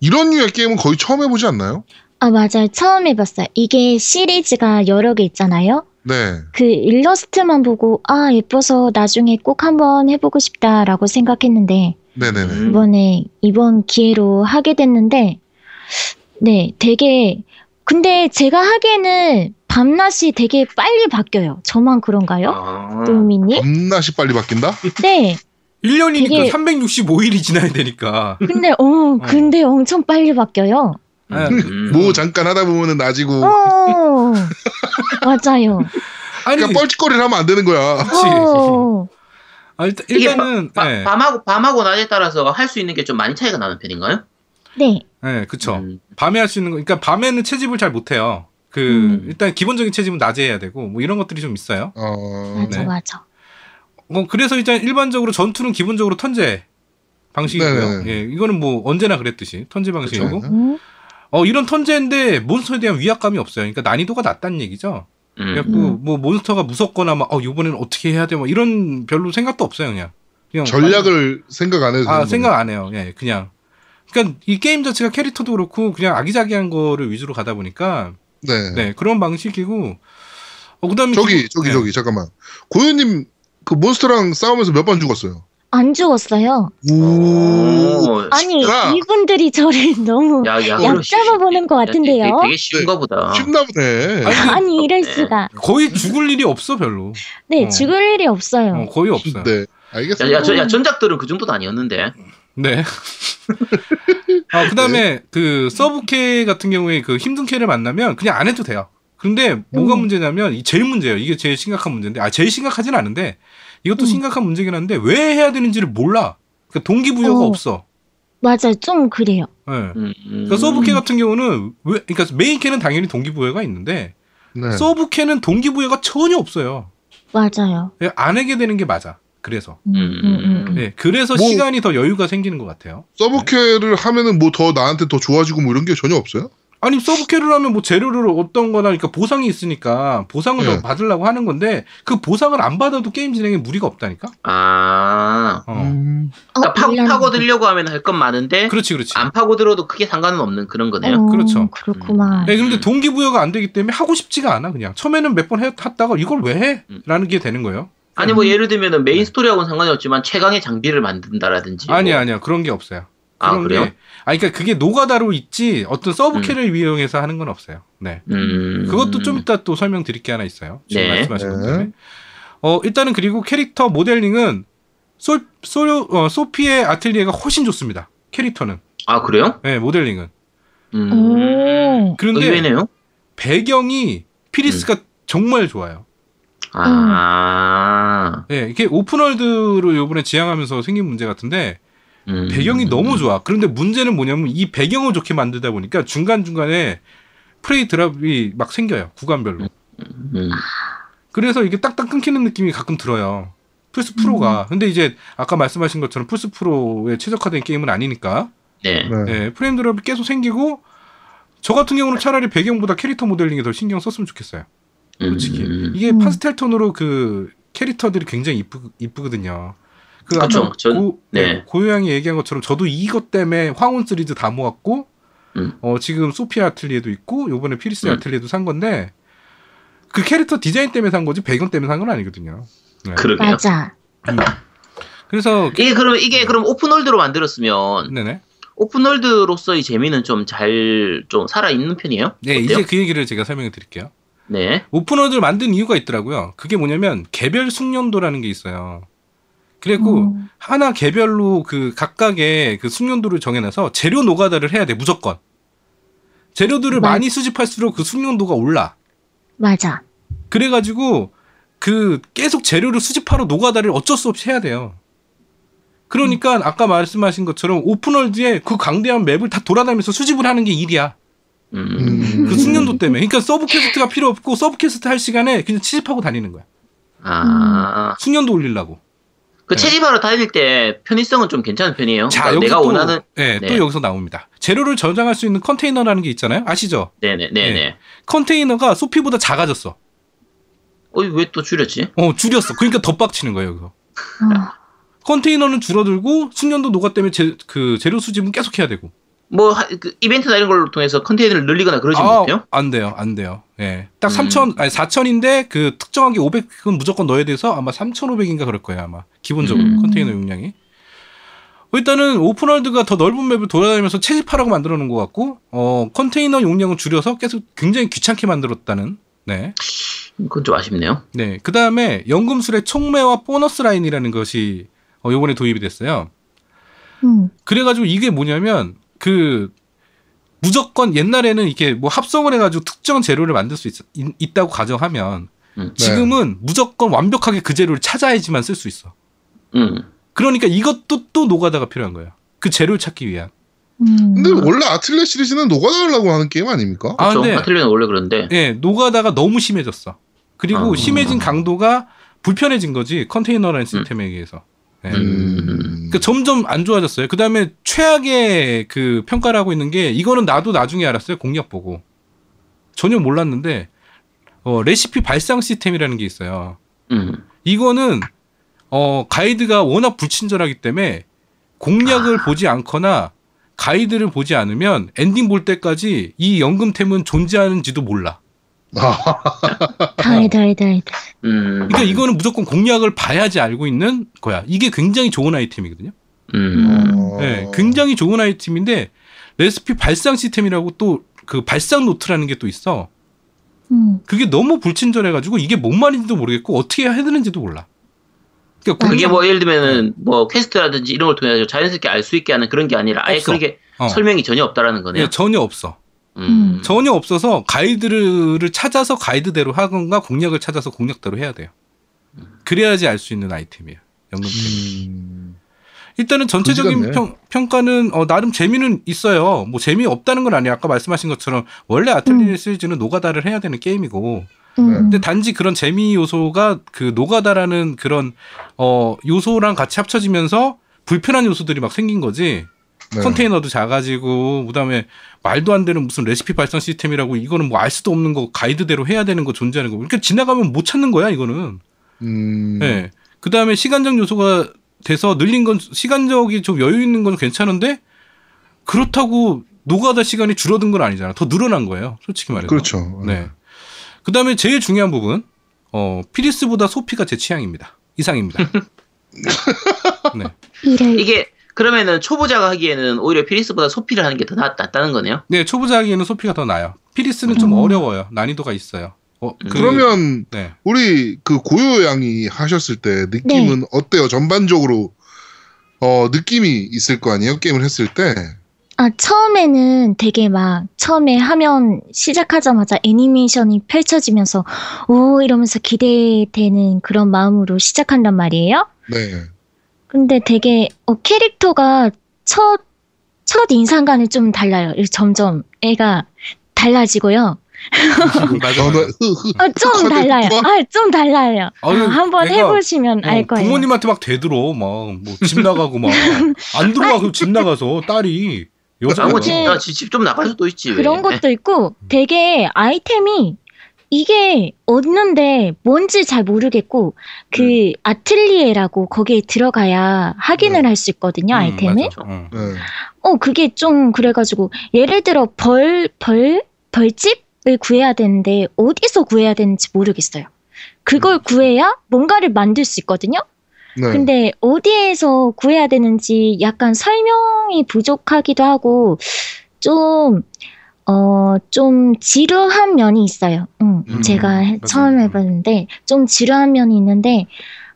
이런 류의 게임은 거의 처음 해보지 않나요? 아, 맞아요. 처음 해봤어요. 이게 시리즈가 여러 개 있잖아요. 네. 그 일러스트만 보고, 아, 예뻐서 나중에 꼭 한번 해보고 싶다라고 생각했는데, 네네네. 음. 이번에, 이번 기회로 하게 됐는데, 네, 되게, 근데 제가 하기에는 밤낮이 되게 빨리 바뀌어요. 저만 그런가요? 아, 도우미님? 밤낮이 빨리 바뀐다? 네. 1년이니까 되게- 365일이 지나야 되니까. 근데, 어, 근데 엄청 빨리 바뀌어요. 아, 음. 뭐 잠깐 하다 보면은 나지고 어, 맞아요. 아니 그러니까 뻘짓거리를 하면 안 되는 거야. 그치. 어, 아, 일단, 일단은 바- 네. 밤하고 밤하고 낮에 따라서 할 수 있는 게 좀 많이 차이가 나는 편인가요? 네. 네, 그쵸. 음. 밤에 할 수 있는 거, 그러니까 밤에는 채집을 잘 못해요. 그 음. 일단 기본적인 채집은 낮에 해야 되고 뭐 이런 것들이 좀 있어요. 어, 맞아, 네. 맞아. 뭐 그래서 일단 일반적으로 전투는 기본적으로 턴제 방식이고요. 네네. 예, 이거는 뭐 언제나 그랬듯이 턴제 방식이고, 그쵸. 음, 어 이런 턴제인데 몬스터에 대한 위압감이 없어요. 그러니까 난이도가 낮다는 얘기죠. 음. 그래갖고 음. 뭐 몬스터가 무섭거나 막어 이번에는 어떻게 해야 돼, 뭐 이런 별로 생각도 없어요, 그냥. 그냥 전략을 생각 안 해도 아 생각 안 해요. 예, 그냥. 그러니까 이 게임 자체가 캐릭터도 그렇고 그냥 아기자기한 거를 위주로 가다 보니까 거네. 네 그런 방식이고. 어 그다음에 저기 기- 저기 네. 저기 잠깐만. 고요님 그 몬스터랑 싸우면서 몇 번 죽었어요? 안 죽었어요. 오. 오, 아니, 쉽구나. 이분들이 저를 너무 야, 야, 약 잡아보는 것 같은데요. 되게, 되게 쉬운가 보다. 쉽나 보네. 아니, 아니, 이럴 네. 수가. 거의 죽을 일이 없어 별로. 네, 어. 죽을 일이 없어요. 어, 거의 없어요. 네. 야, 알겠습니다. 야, 저, 야, 전작들은 그 정도도 아니었는데. 네. 아, 그 다음에 그 서브 퀘 같은 경우에 그 힘든 퀘를 만나면 그냥 안 해도 돼요. 근데 뭐가 음. 문제냐면 이 제일 문제예요. 이게 제일 심각한 문제인데 아 제일 심각하진 않은데 이것도 음. 심각한 문제긴 한데 왜 해야 되는지를 몰라. 그러니까 동기부여가 어. 없어. 맞아요. 좀 그래요. 예. 음, 음. 그러니까 서브퀘 같은 경우는 왜 그러니까 메인 퀘는 당연히 동기부여가 있는데 네. 서브퀘는 동기부여가 전혀 없어요. 맞아요. 예, 안 하게 되는 게 맞아. 그래서 음, 음, 음, 음. 예, 그래서 뭐- 시간이 더 여유가 생기는 것 같아요. 서브퀘를 하면은 뭐 더 나한테 더 좋아지고 뭐 이런 게 전혀 없어요? 아니 서브퀘를 하면 뭐 재료를 어떤 거나 그러니까 보상이 있으니까 보상을 네. 더 받으려고 하는 건데 그 보상을 안 받아도 게임 진행에 무리가 없다니까. 아. 어. 음. 어, 그러니까 파, 몰랐는데. 파고 들려고 하면 할 건 많은데 그렇지 그렇지. 안 파고 들어도 크게 상관은 없는 그런 거네요. 어, 그렇죠. 그렇구만. 네, 근데 동기 부여가 안 되기 때문에 하고 싶지가 않아 그냥. 처음에는 몇 번 했다가 이걸 왜 해? 음. 라는 게 되는 거예요. 아니 뭐 예를 들면은 메인 스토리하고는 상관이 없지만 최강의 장비를 만든다라든지. 아니야 뭐. 아니야 그런 게 없어요. 아, 그런 그래요? 게 아니 그러니까 그게 노가다로 있지 어떤 서브캐를 이용해서 하는 건 없어요. 네. 음. 그것도 좀 이따 또 설명드릴 게 하나 있어요. 지금 네. 말씀하신 것 네. 때문에. 어, 일단은 그리고 캐릭터 모델링은 솔, 솔, 어, 소피의 아틀리에가 훨씬 좋습니다. 캐릭터는. 아 그래요? 네, 모델링은. 음. 오. 그런데 의외네요. 배경이 피리스가 음. 정말 좋아요. 아. 예, 이게 오픈월드로 요번에 지향하면서 생긴 문제 같은데 음. 배경이 너무 좋아. 그런데 문제는 뭐냐면 이 배경을 좋게 만들다 보니까 중간 중간에 frame drop이 막 생겨요. 구간별로. 음. 그래서 이게 딱딱 끊기는 느낌이 가끔 들어요. 플스 프로가. 근데 이제 아까 말씀하신 것처럼 플스 프로에 최적화된 게임은 아니니까 네. 네. 예, frame drop이 계속 생기고 저 같은 경우는 차라리 배경보다 캐릭터 모델링에 더 신경 썼으면 좋겠어요. 솔직히 음. 이게 음. 파스텔 톤으로 그 캐릭터들이 굉장히 이쁘, 이쁘거든요. 그. 아까 전- 고, 네. 네, 고요양이 얘기한 것처럼 저도 이것 때문에 황혼 시리즈 다 모았고 음. 어, 지금 소피아 아틀리에도 있고 요번에 피리스 음. 아틀리에도 산 건데 그 캐릭터 디자인 때문에 산 거지 배경 때문에 산 건 아니거든요. 네. 그러게요. 맞아. 음. 그래서 이게 그럼 이게 그럼 open world로 만들었으면 네네. open world로서의 재미는 좀 잘좀 살아 있는 편이에요? 네 어때요? 이제 그 얘기를 제가 설명해 드릴게요. 네. open world를 만든 이유가 있더라고요. 그게 뭐냐면 개별 숙련도라는 게 있어요. 그리고 음. 하나 개별로 그 각각의 그 숙련도를 정해놔서 재료 노가다를 해야 돼 무조건. 재료들을 맞- 많이 수집할수록 그 숙련도가 올라. 맞아. 그래가지고 그 계속 재료를 수집하러 노가다를 어쩔 수 없이 해야 돼요. 그러니까 아까 말씀하신 것처럼 open world에 그 광대한 맵을 다 돌아다니면서 수집을 하는 게 일이야. 음. 음. 그 숙련도 때문에. 그러니까 sub quest가 필요 없고 sub quest 할 시간에 그냥 채집하고 다니는 거야. 아. 숙련도 올리려고. 그 네. 채집하러 다닐 때 편의성은 좀 괜찮은 편이에요. 자, 그러니까 여기 내가 또, 원하는 네, 네. 또 여기서 나옵니다. 재료를 저장할 수 있는 컨테이너라는 게 있잖아요. 아시죠? 네 네 네네. 네. 컨테이너가 소피보다 작아졌어. 어, 왜 또 줄였지? 어, 줄였어. 그러니까 더 빡치는 거예요, 여기서. 어. 컨테이너는 줄어들고 숙련도 노가 때문에 제, 그 재료 수집은 계속 해야 되고. 뭐 하- 그 이벤트나 이런 걸 통해서 컨테이너를 늘리거나 그러지 아, 못해요? 안 돼요. 안 돼요. 예. 딱 음. 3,000 아니 4,000인데 그 특정한 게 500은 무조건 넣어야 돼서 아마 3,500인가 그럴 거예요, 아마. 기본적으로 음. 컨테이너 용량이. 일단은 오픈월드가 더 넓은 맵을 돌아다니면서 채집하라고 만들어 놓은 것 같고, 어, 컨테이너 용량을 줄여서 계속 굉장히 귀찮게 만들었다는, 네. 그건 좀 아쉽네요. 네. 그 다음에 연금술의 총매와 보너스 라인이라는 것이, 어, 요번에 도입이 됐어요. 음. 그래가지고 이게 뭐냐면, 그, 무조건 옛날에는 이렇게 뭐 합성을 해가지고 특정 재료를 만들 수 있, 다고 가정하면, 음. 지금은 무조건 완벽하게 그 재료를 찾아야지만 쓸 수 있어. 음. 그러니까 이것도 또 노가다가 필요한 거예요. 그 재료를 찾기 위한. 음. 근데 원래 아틀레 시리즈는 녹아달라고 하는 게임 아닙니까? 아, 그렇죠. 근데 아틀리는 원래 그런데. 예, 노가다가 너무 심해졌어. 그리고 아. 심해진 강도가 불편해진 거지 컨테이너라는 시스템에 의해서. 예. 음. 그러니까 점점 안 좋아졌어요. 그 다음에 최악의 그 평가를 하고 있는 게 이거는 나도 나중에 알았어요. 공략 보고 전혀 몰랐는데 어, 레시피 발상 시스템이라는 게 있어요. 음. 이거는 어, 가이드가 워낙 불친절하기 때문에 공략을 보지 않거나 가이드를 보지 않으면 엔딩 볼 때까지 이 연금템은 존재하는지도 몰라. 다이다, 다이다, 다이다. 음. 그러니까 이거는 무조건 공략을 봐야지 알고 있는 거야. 이게 굉장히 좋은 아이템이거든요. 음. 어. 네, 굉장히 좋은 아이템인데 레시피 발상 시스템이라고 또 그 발상 노트라는 게 또 있어. 음. 그게 너무 불친절해가지고 이게 뭔 말인지도 모르겠고 어떻게 해야 되는지도 몰라. 그러니까 그게 뭐 예를 들면은 뭐 quest라든지 이런 걸 통해서 자연스럽게 알 수 있게 하는 그런 게 아니라 아예 없어. 그게 어. 설명이 전혀 없다라는 거네요. 네, 전혀 없어. 음. 전혀 없어서 가이드를 찾아서 가이드대로 하던가 공략을 찾아서 공략대로 해야 돼요. 그래야지 알 수 있는 아이템이에요. 연금템. 음. 일단은 전체적인. 평, 가는 어, 나름 재미는 있어요. 뭐 재미 없다는 건 아니에요. 아까 말씀하신 것처럼 원래 아틀리에 음. 시리즈는 노가다를 해야 되는 게임이고, 음. 근데 단지 그런 재미 요소가 그 노가다라는 그런 어 요소랑 같이 합쳐지면서 불편한 요소들이 막 생긴 거지. 네. 컨테이너도 작아지고 그다음에 말도 안 되는 무슨 레시피 발송 시스템이라고 이거는 뭐 알 수도 없는 거 가이드대로 해야 되는 거 존재하는 거. 그러니까 지나가면 못 찾는 거야 이거는. 음. 네. 그다음에 시간적 요소가 돼서 늘린 건 시간적이 좀 여유 있는 건 괜찮은데 그렇다고 노가다 시간이 줄어든 건 아니잖아. 더 늘어난 거예요. 솔직히 말해서. 그렇죠. 네. 그 다음에 제일 중요한 부분 어 피리스보다 소피가 제 취향입니다. 이상입니다. 네. 이게 그러면은 초보자가 하기에는 오히려 피리스보다 소피를 하는 게 더 낫다는 거네요. 네, 초보자 하기에는 소피가 더 나아요. 피리스는 좀 음. 어려워요. 난이도가 있어요. 어, 그, 그러면 네. 우리 그 고요 양이 하셨을 때 느낌은 네. 어때요? 전반적으로 어 느낌이 있을 거 아니에요? 게임을 했을 때. 아, 처음에는 되게 막, 처음에 화면 시작하자마자 애니메이션이 펼쳐지면서, 오, 이러면서 기대되는 그런 마음으로 시작한단 말이에요? 네. 근데 되게, 어, 캐릭터가 첫, 첫 인상과는 좀 달라요. 점점 애가 달라지고요. 맞아. 흐흐. 아, 좀 달라요. 막- 아, 좀 달라요. 어, 아니, 아, 한번 해보시면 어, 알 거예요. 부모님한테 막 대들어 막뭐집 나가고 막 안 들어가고 집 나가서 딸이 네. 진짜 집좀 나갈 수도 있지. 왜. 그런 것도 있고 되게 아이템이 이게 얻는데 뭔지 잘 모르겠고 그 음. 아틀리에라고 거기에 들어가야 확인을 네. 할수 있거든요 음, 아이템을 맞아. 어. 네. 어 그게 좀 그래가지고 예를 들어 벌 벌 벌집을 구해야 되는데 어디서 구해야 되는지 모르겠어요 그걸 구해야 뭔가를 만들 수 있거든요 네. 근데 어디에서 구해야 되는지 약간 설명이 부족하기도 하고 좀, 어, 좀 지루한 면이 있어요. 응, 음, 제가 해- 맞아요. 처음 해봤는데 좀 지루한 면이 있는데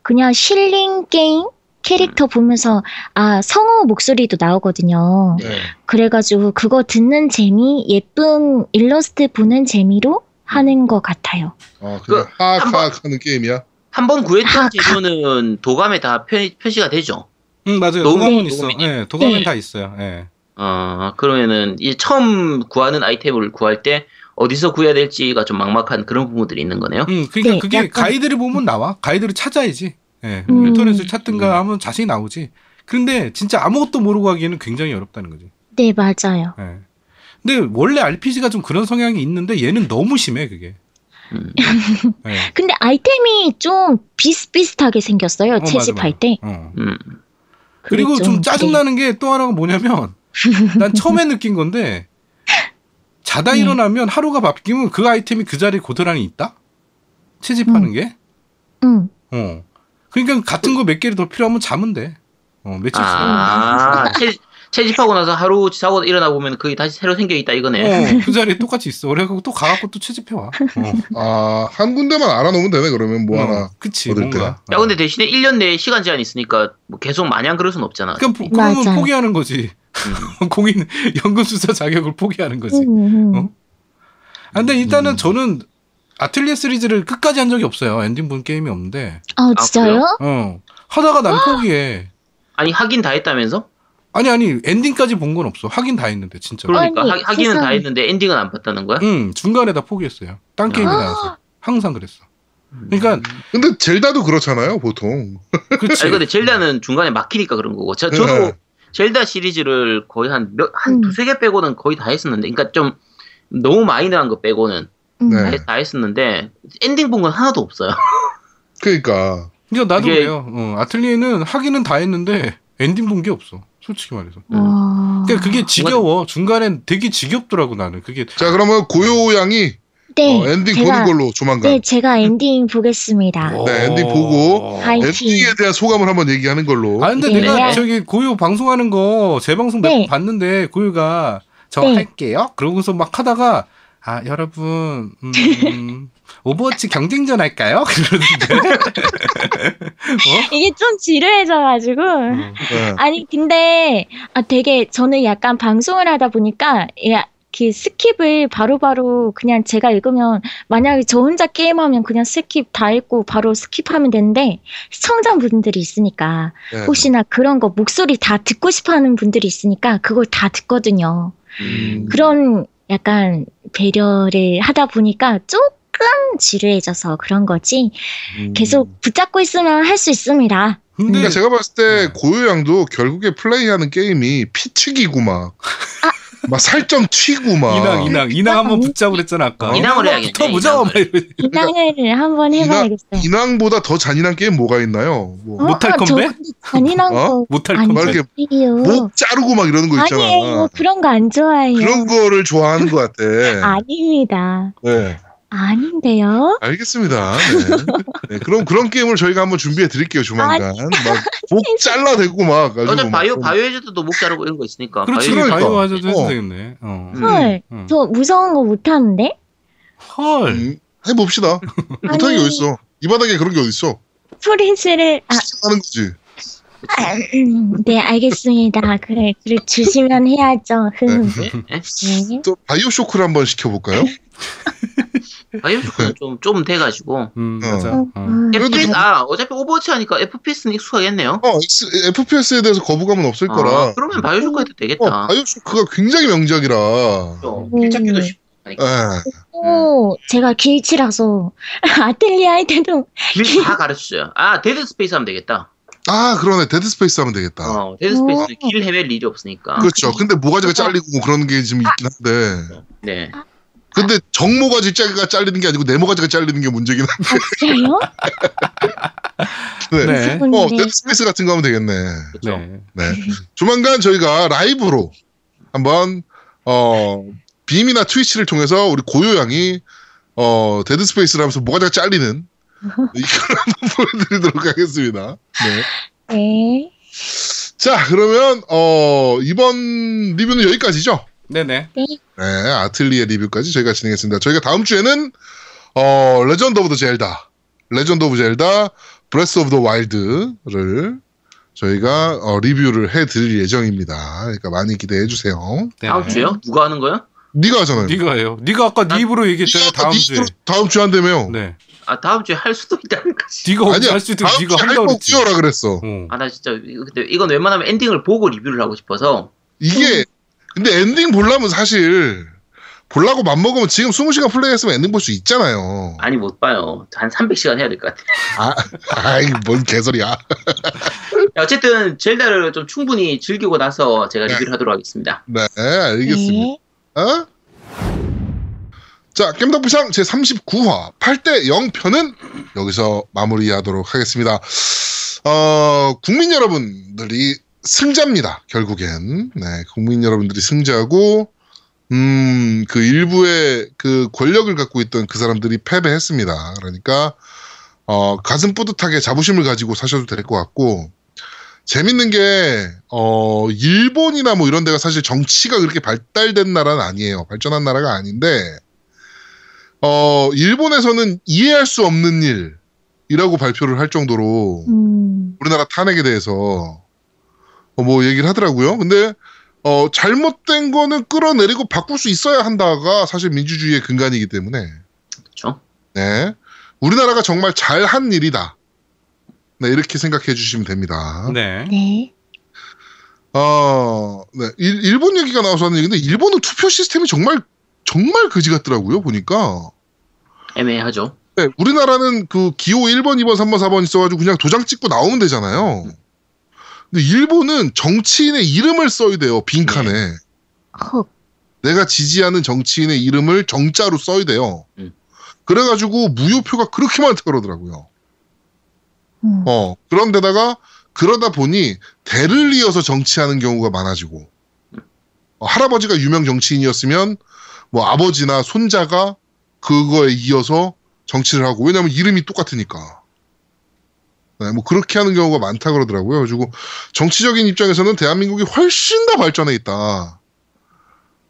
그냥 힐링 게임 캐릭터 보면서 아 성우 목소리도 나오거든요. 네. 그래가지고 그거 듣는 재미, 예쁜 일러스트 보는 재미로 하는 것 같아요. 아, 그냥 그, 한 번- 하하하는 게임이야. 한 번 구했던 하- 재료는 도감에 다 표, 표시가 되죠. 응 맞아요. 도감은 네. 있어. 예, 도감은 네. 다 있어요. 예. 어, 그러면은 이 처음 구하는 아이템을 구할 때 어디서 구해야 될지가 좀 막막한 그런 부분들이 있는 거네요. 음, 그러니까 네, 그게 약간- 가이드를 보면 나와. 가이드를 찾아야지. 예. 음. 인터넷을 찾든가 하면 자세히 나오지. 근데 진짜 아무것도 모르고 하기에는 굉장히 어렵다는 거지. 네, 맞아요. 예. 근데 원래 RPG가 좀 그런 성향이 있는데 얘는 너무 심해 그게. 음. 예. 근데 아이템이 좀 비슷비슷하게 생겼어요. 어, 채집할 맞아, 때. 어. 음. 그리고 좀 짜증나는 게 또 하나가 뭐냐면 난 처음에 느낀 건데 자다 네. 일어나면 하루가 바뀌면 그 아이템이 그 자리에 고스란히 있다? 채집하는 음. 게? 응. 어. 그러니까 같은 거 몇 개를 더 필요하면 자면 돼. 어, 며칠. 아, 채, 채집하고 나서 하루 자고 일어나 보면 그게 다시 새로 생겨 있다 이거네. 어, 그 자리에 똑같이 있어. 그래갖고 또 가갖고 또 채집해 와. 어. 아, 한 군데만 알아놓으면 되네, 그러면 뭐 어, 하나. 그치, 뭔가. 야, 근데 대신에 1년 내에 시간 제한이 있으니까 뭐 계속 마냥 그럴 순 없잖아. 그러니까 포- 그러면 맞아요. 포기하는 거지. 음. 공인 연금 술사 자격을 포기하는 거지. 음, 음. 어? 아, 근데 일단은 음. 저는 아틀리에 시리즈를 끝까지 한 적이 없어요. 엔딩 본 게임이 없는데. 아, 진짜요? 어. 하다가 난 포기해. 아니 하긴 다 했다면서? 아니 아니 엔딩까지 본 건 없어. 하긴 다 했는데 진짜. 그러니까 아니, 하, 하기는 다 세상에. 했는데 엔딩은 안 봤다는 거야? 응 중간에 다 포기했어요. 딴 게임이 나와서 항상 그랬어. 그러니까 근데 젤다도 그렇잖아요, 보통. 그치. 아니 근데 젤다는 중간에 막히니까 그런 거고. 저, 네. 저도 젤다 시리즈를 거의 한 몇, 한 음. 두세 개 빼고는 거의 다 했었는데, 그러니까 좀 너무 마이너한 거 빼고는 음. 네. 다, 했- 했었는데, 엔딩 본 건 하나도 없어요. 그러니까. 그러니까 나도 이게- 그래요. 어, 아틀리에는 하기는 다 했는데 엔딩 본 게 없어. 솔직히 말해서. 와. 그러니까 그게 지겨워. 중간엔 되게 지겹더라고 나는. 그게 자, 그러면 고요 양이 네, 어, 엔딩 제가, 보는 걸로 조만간. 네, 제가 엔딩 보겠습니다. 네, 엔딩 보고 하이- 엔딩에 대한 소감을 한번 얘기하는 걸로. 아 근데 네. 내가 저기 고요 방송하는 거 재방송 몇번 네. 봤는데 고요가 저 네. 할게요. 그러고서 막 하다가 아 여러분 음, 오버워치 경쟁전 할까요? 그러는데 이게 좀 지루해져가지고. 어. 네. 아니, 근데, 아, 되게, 저는 약간 방송을 하다 보니까, 야, 그 skip을 바로바로 그냥 제가 읽으면, 만약에 저 혼자 게임하면 그냥 skip 다 읽고 바로 skip하면 되는데, 시청자분들이 있으니까, 네. 혹시나 그런 거 목소리 다 듣고 싶어 하는 분들이 있으니까, 그걸 다 듣거든요. 음. 그런 약간 배려를 하다 보니까 조금 지루해져서 그런 거지. 음. 계속 붙잡고 있으면 할 수 있습니다. 근데 그러니까 제가 봤을 때 네. 고요 양도 결국에 플레이하는 게임이 피 튀기고 막. 막 살점 튀고 막. 인왕 인왕 인왕 한번 붙자고 그랬잖아 아까. 인왕을 해야겠네, 붙어보자. 인왕을. 막 이러지. 인왕을 한번 해봐야겠어 요. 인왕보다 더 잔인한 게임 뭐가 있나요? 뭐, 어? 못할 아, 저 건데? 근데 잔인한 어? 거 못할 막 건데. 이렇게 아니에요. 목 자르고 막 이러는 거 있잖아. 아니에요. 그런 거 안 좋아해요. 그런 거를 좋아하는 것 같아. 아닙니다. 네. 아닌데요? 알겠습니다. 네. 네, 그럼 그런 게임을 저희가 한번 준비해 드릴게요, 조만간. 막목 잘라대고 막. 가지고 어차피 막 바이오, 좀- 바이오에즈도 목 자르고 이런 거 있으니까. 그렇지 바이오- 그러니까. 바이오하자드 해도 어. 되겠네. 어. 음. 헐, 음. 저 무서운 거 못하는데? 헐. 음, 해봅시다. 못하는 게 어딨어. 이 바닥에 그런 게 어딨어. 프린스를, 아, 하는 거지. 아, 음, 네, 알겠습니다. 그래, 그래, 주시면 해야죠. 흠. 네? 네? 네. 또 바이오 쇼크를 한번 시켜볼까요? 바이오쇼크는 좀, 좀 돼가지고. 음, 어. 맞아. 어, 어. 어. 그래도 FPS, 좀- 아, 어차피 오버워치 하니까 FPS는 익숙하겠네요. 어, FPS에 대해서 거부감은 없을 거라. 아, 그러면 바이오쇼크 해도 어, 되겠다. 바이오 쇼크가 굉장히 명작이라. 좀 음. 길 찾기도 쉽-. 예. 오, 제가 길치라서 아틀리에 할 때도 길 다 가르쳐줘요. 아, 데드 스페이스 하면 되겠다. 아 그러네 데드 스페이스 하면 되겠다. 어, 데드 스페이스는 길 헤맬 일이 없으니까. 그렇죠. 근데 모가지가 잘리고 뭐 그런 게좀 있긴 한데. 네. 근데 적 모가지가 잘리는 게 아니고 내 모가지가 잘리는 게 문제긴 한데. 없어요? 네. 네. 어, 네. 데드 스페이스 같은 거 하면 되겠네. 그렇죠. 네. 네. 조만간 저희가 라이브로 한번 어 빔이나 트위치를 통해서 우리 고요 양이 어 데드 스페이스를 하면서 모가지가 잘리는 이걸 한번 보여드리도록 하겠습니다. 네. 네. 자 그러면 어 이번 리뷰는 여기까지죠. 네 네. 네, 아틀리에 리뷰까지 저희가 진행했습니다. 저희가 다음 주에는 어 레전드 오브 더 젤다, 레전드 오브 젤다, 브레스 오브 더 와일드를 저희가 어, 리뷰를 해드릴 예정입니다. 그러니까 많이 기대해 주세요. 네. 다음 주요? 누가 하는 거요? 네가 하잖아요. 네가 해요. 네가 아까 네 입으로 얘기했잖아. 네가 다음 네 주에. 다음 주에 한다며요. 네. 아, 다음 주에 할 수도 있다는 거지. 네가 아니야. 언제 할 수도 다음 네가 한다고 할거 그랬지. 없어라 그랬어. 어. 아, 나 진짜, 이거- 근데 이건 웬만하면 엔딩을 보고 리뷰를 하고 싶어서. 이게 근데 엔딩 보려면 사실 보려고 맘먹으면 지금 20시간 플레이했으면 엔딩 볼 수 있잖아요. 아니, 못 봐요. 한 300시간 해야 될 것 같아. 아, 아이 뭔 개소리야. 야, 어쨌든, 젤다를 좀 충분히 즐기고 나서 제가 네. 리뷰를 하도록 하겠습니다. 네, 알겠습니다. 네. 어? 자, 겜덕비상 제39화 8대 0편은 여기서 마무리하도록 하겠습니다. 어, 국민 여러분들이 승자입니다. 결국엔. 네, 국민 여러분들이 승자고, 음, 그 일부의 그 권력을 갖고 있던 그 사람들이 패배했습니다. 그러니까, 어, 가슴 뿌듯하게 자부심을 가지고 사셔도 될 것 같고, 재밌는 게, 어, 일본이나 뭐 이런 데가 사실 정치가 그렇게 발달된 나라는 아니에요. 발전한 나라가 아닌데, 어, 일본에서는 이해할 수 없는 일이라고 발표를 할 정도로 음. 우리나라 탄핵에 대해서 어, 뭐 얘기를 하더라고요. 근데, 어, 잘못된 거는 끌어내리고 바꿀 수 있어야 한다가 사실 민주주의의 근간이기 때문에, 그렇죠? 네. 우리나라가 정말 잘한 일이다. 네, 이렇게 생각해 주시면 됩니다. 네. 네. 어, 네. 일, 일본 얘기가 나와서 하는 얘기인데, 일본은 투표 시스템이 정말, 정말 그지 같더라고요, 보니까. 애매하죠. 네, 우리나라는 그 기호 1번, 2번, 3번, 4번 있어가지고 그냥 도장 찍고 나오면 되잖아요. 근데 일본은 정치인의 이름을 써야 돼요, 빈칸에. 헉. 내가 지지하는 정치인의 이름을 정자로 써야 돼요. 음. 그래가지고 무효표가 그렇게 많다 그러더라고요. 음. 어, 그런데다가 그러다 보니 대를 이어서 정치하는 경우가 많아지고 어, 할아버지가 유명 정치인이었으면 뭐 아버지나 손자가 그거에 이어서 정치를 하고 왜냐하면 이름이 똑같으니까 네, 뭐 그렇게 하는 경우가 많다 그러더라고요. 그리고 정치적인 입장에서는 대한민국이 훨씬 더 발전해 있다.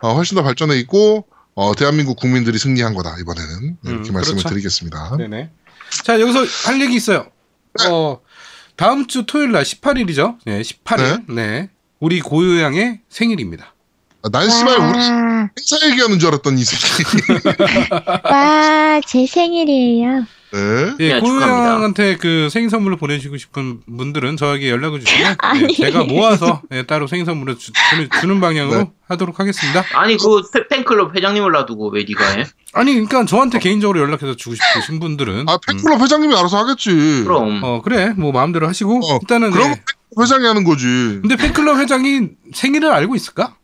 어, 훨씬 더 발전해 있고 어, 대한민국 국민들이 승리한 거다 이번에는 이렇게 음, 말씀을 그렇죠. 드리겠습니다. 네네. 자 여기서 할 얘기 있어요. 어 다음 주 토요일 날 18일이죠. 네, 18일. 네. 우리 고요양의 생일입니다. 아, 난 씨발 우리 와, 행사 얘기하는 줄 알았던 이 새끼. 와, 제 생일이에요. 네. 예, 네, 고요양한테 그 생일 선물을 보내주고 싶은 분들은 저에게 연락을 주시면 예, 아니. 제가 모아서 예, 따로 생일 선물을 주, 는 방향으로 네. 하도록 하겠습니다. 아니, 그 팬- 팬클럽 회장님을 놔두고 왜 니가 해? 아니, 그러니까 저한테 개인적으로 연락해서 주고 싶으신 분들은 아, 팬클럽 회장님이 알아서 하겠지. 그럼. 어 그래 뭐 마음대로 하시고 어, 일단은 그럼 네. 팬클럽 회장이 하는 거지. 근데 팬클럽 회장이 생일을 알고 있을까?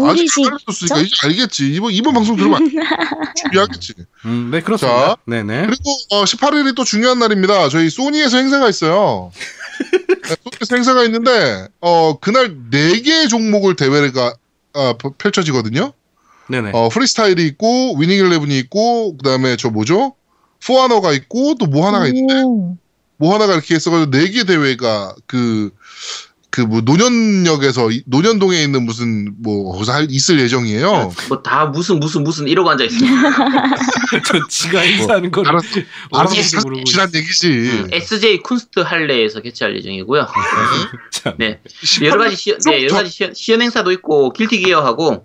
아직 알려줬으니까 이제 알겠지. 이번, 이번 방송 들으면 알- 준비하겠지. 음, 네 그렇습니다. 자, 네네. 그리고 어, 18일이 또 중요한 날입니다. 저희 소니에서 행사가 있어요. 네, 소니에서 행사가 있는데 어, 그날 4개의 종목을 대회가 아, 펼- 펼쳐지거든요. 네네. 어, 프리스타일이 있고 위닝 일레븐이 있고 그다음에 저 뭐죠? 포아너가 있고 또 뭐 하나가 있는데 오. 뭐 하나가 이렇게 있어가지고 네개 대회가 그 그 뭐 노년역에서 이- 노년동에 있는 무슨 뭐 거기서 할, 있을 예정이에요. 뭐 다 무슨 무슨 무슨 이러고 앉아 있어. 저 지가 행사하는 거를 알았어, 알아서 어디서 모르고 사- 지난 얘기지. 음, SJ 쿤스트 할레에서 개최할 예정이고요. 참. 네. 여러 가지 시, 네, 여러 가지 시, 시연 행사도 있고 길티 기어하고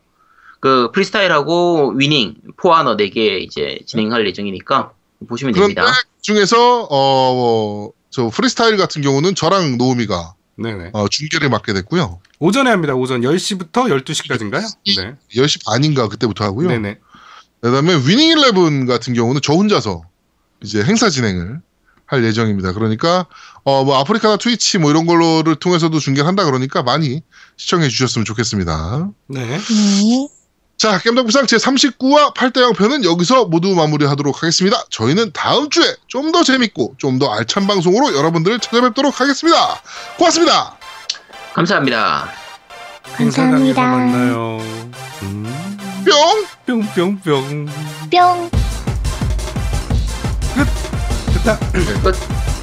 그 프리스타일하고 위닝 포아너 4개 이제 진행할 예정이니까 보시면 그런데 됩니다. 중에서 어저 프리스타일 같은 경우는 저랑 노우미가 네네. 어, 중계를 맡게 됐고요. 오전에 합니다. 오전 10시부터 12시까지인가요? 네. 10시 반인가 그때부터 하고요. 네네. 그다음에 위닝 11 같은 경우는 저 혼자서 이제 행사 진행을 할 예정입니다. 그러니까 어 뭐 아프리카나 트위치 뭐 이런 걸로를 통해서도 중계를 한다 그러니까 많이 시청해 주셨으면 좋겠습니다. 네. 네. 자, 겜덕비상 제 39화 8대 0 편은 여기서 모두 마무리하도록 하겠습니다. 저희는 다음 주에 좀 더 재밌고 좀 더 알찬 방송으로 여러분들을 찾아뵙도록 하겠습니다. 고맙습니다. 감사합니다. 감사합니다. 만나요. 음. 뿅! 뿅 뿅 뿅. 뿅. 됐다. 아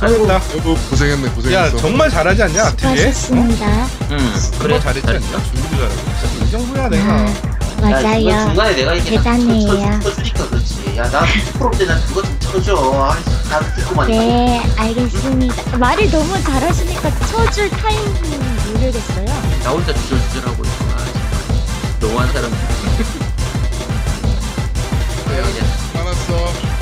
여보 고생했네 야 고생했어. 정말 잘하지 않냐 아틀리에? 어? 수고하셨습니다. 응, 정말 그래. 잘했지 않냐? 준비도 잘하고. 이 정도야 내가. 아, 야, 중간- 맞아요. 중간에 내가 이렇게 대단해요. 쳐- 쳐주니까 그렇지. 야, 나 프로 때는 그거 좀 쳐줘. 아, 듣고만. 네, 알겠습니다. 말을 너무 잘하시니까 쳐줄 타이밍 모르겠어요. 나 혼자 주절주절하고 있어. 아, 정말. 너무한 사람. 그래, 그냥. 알았어.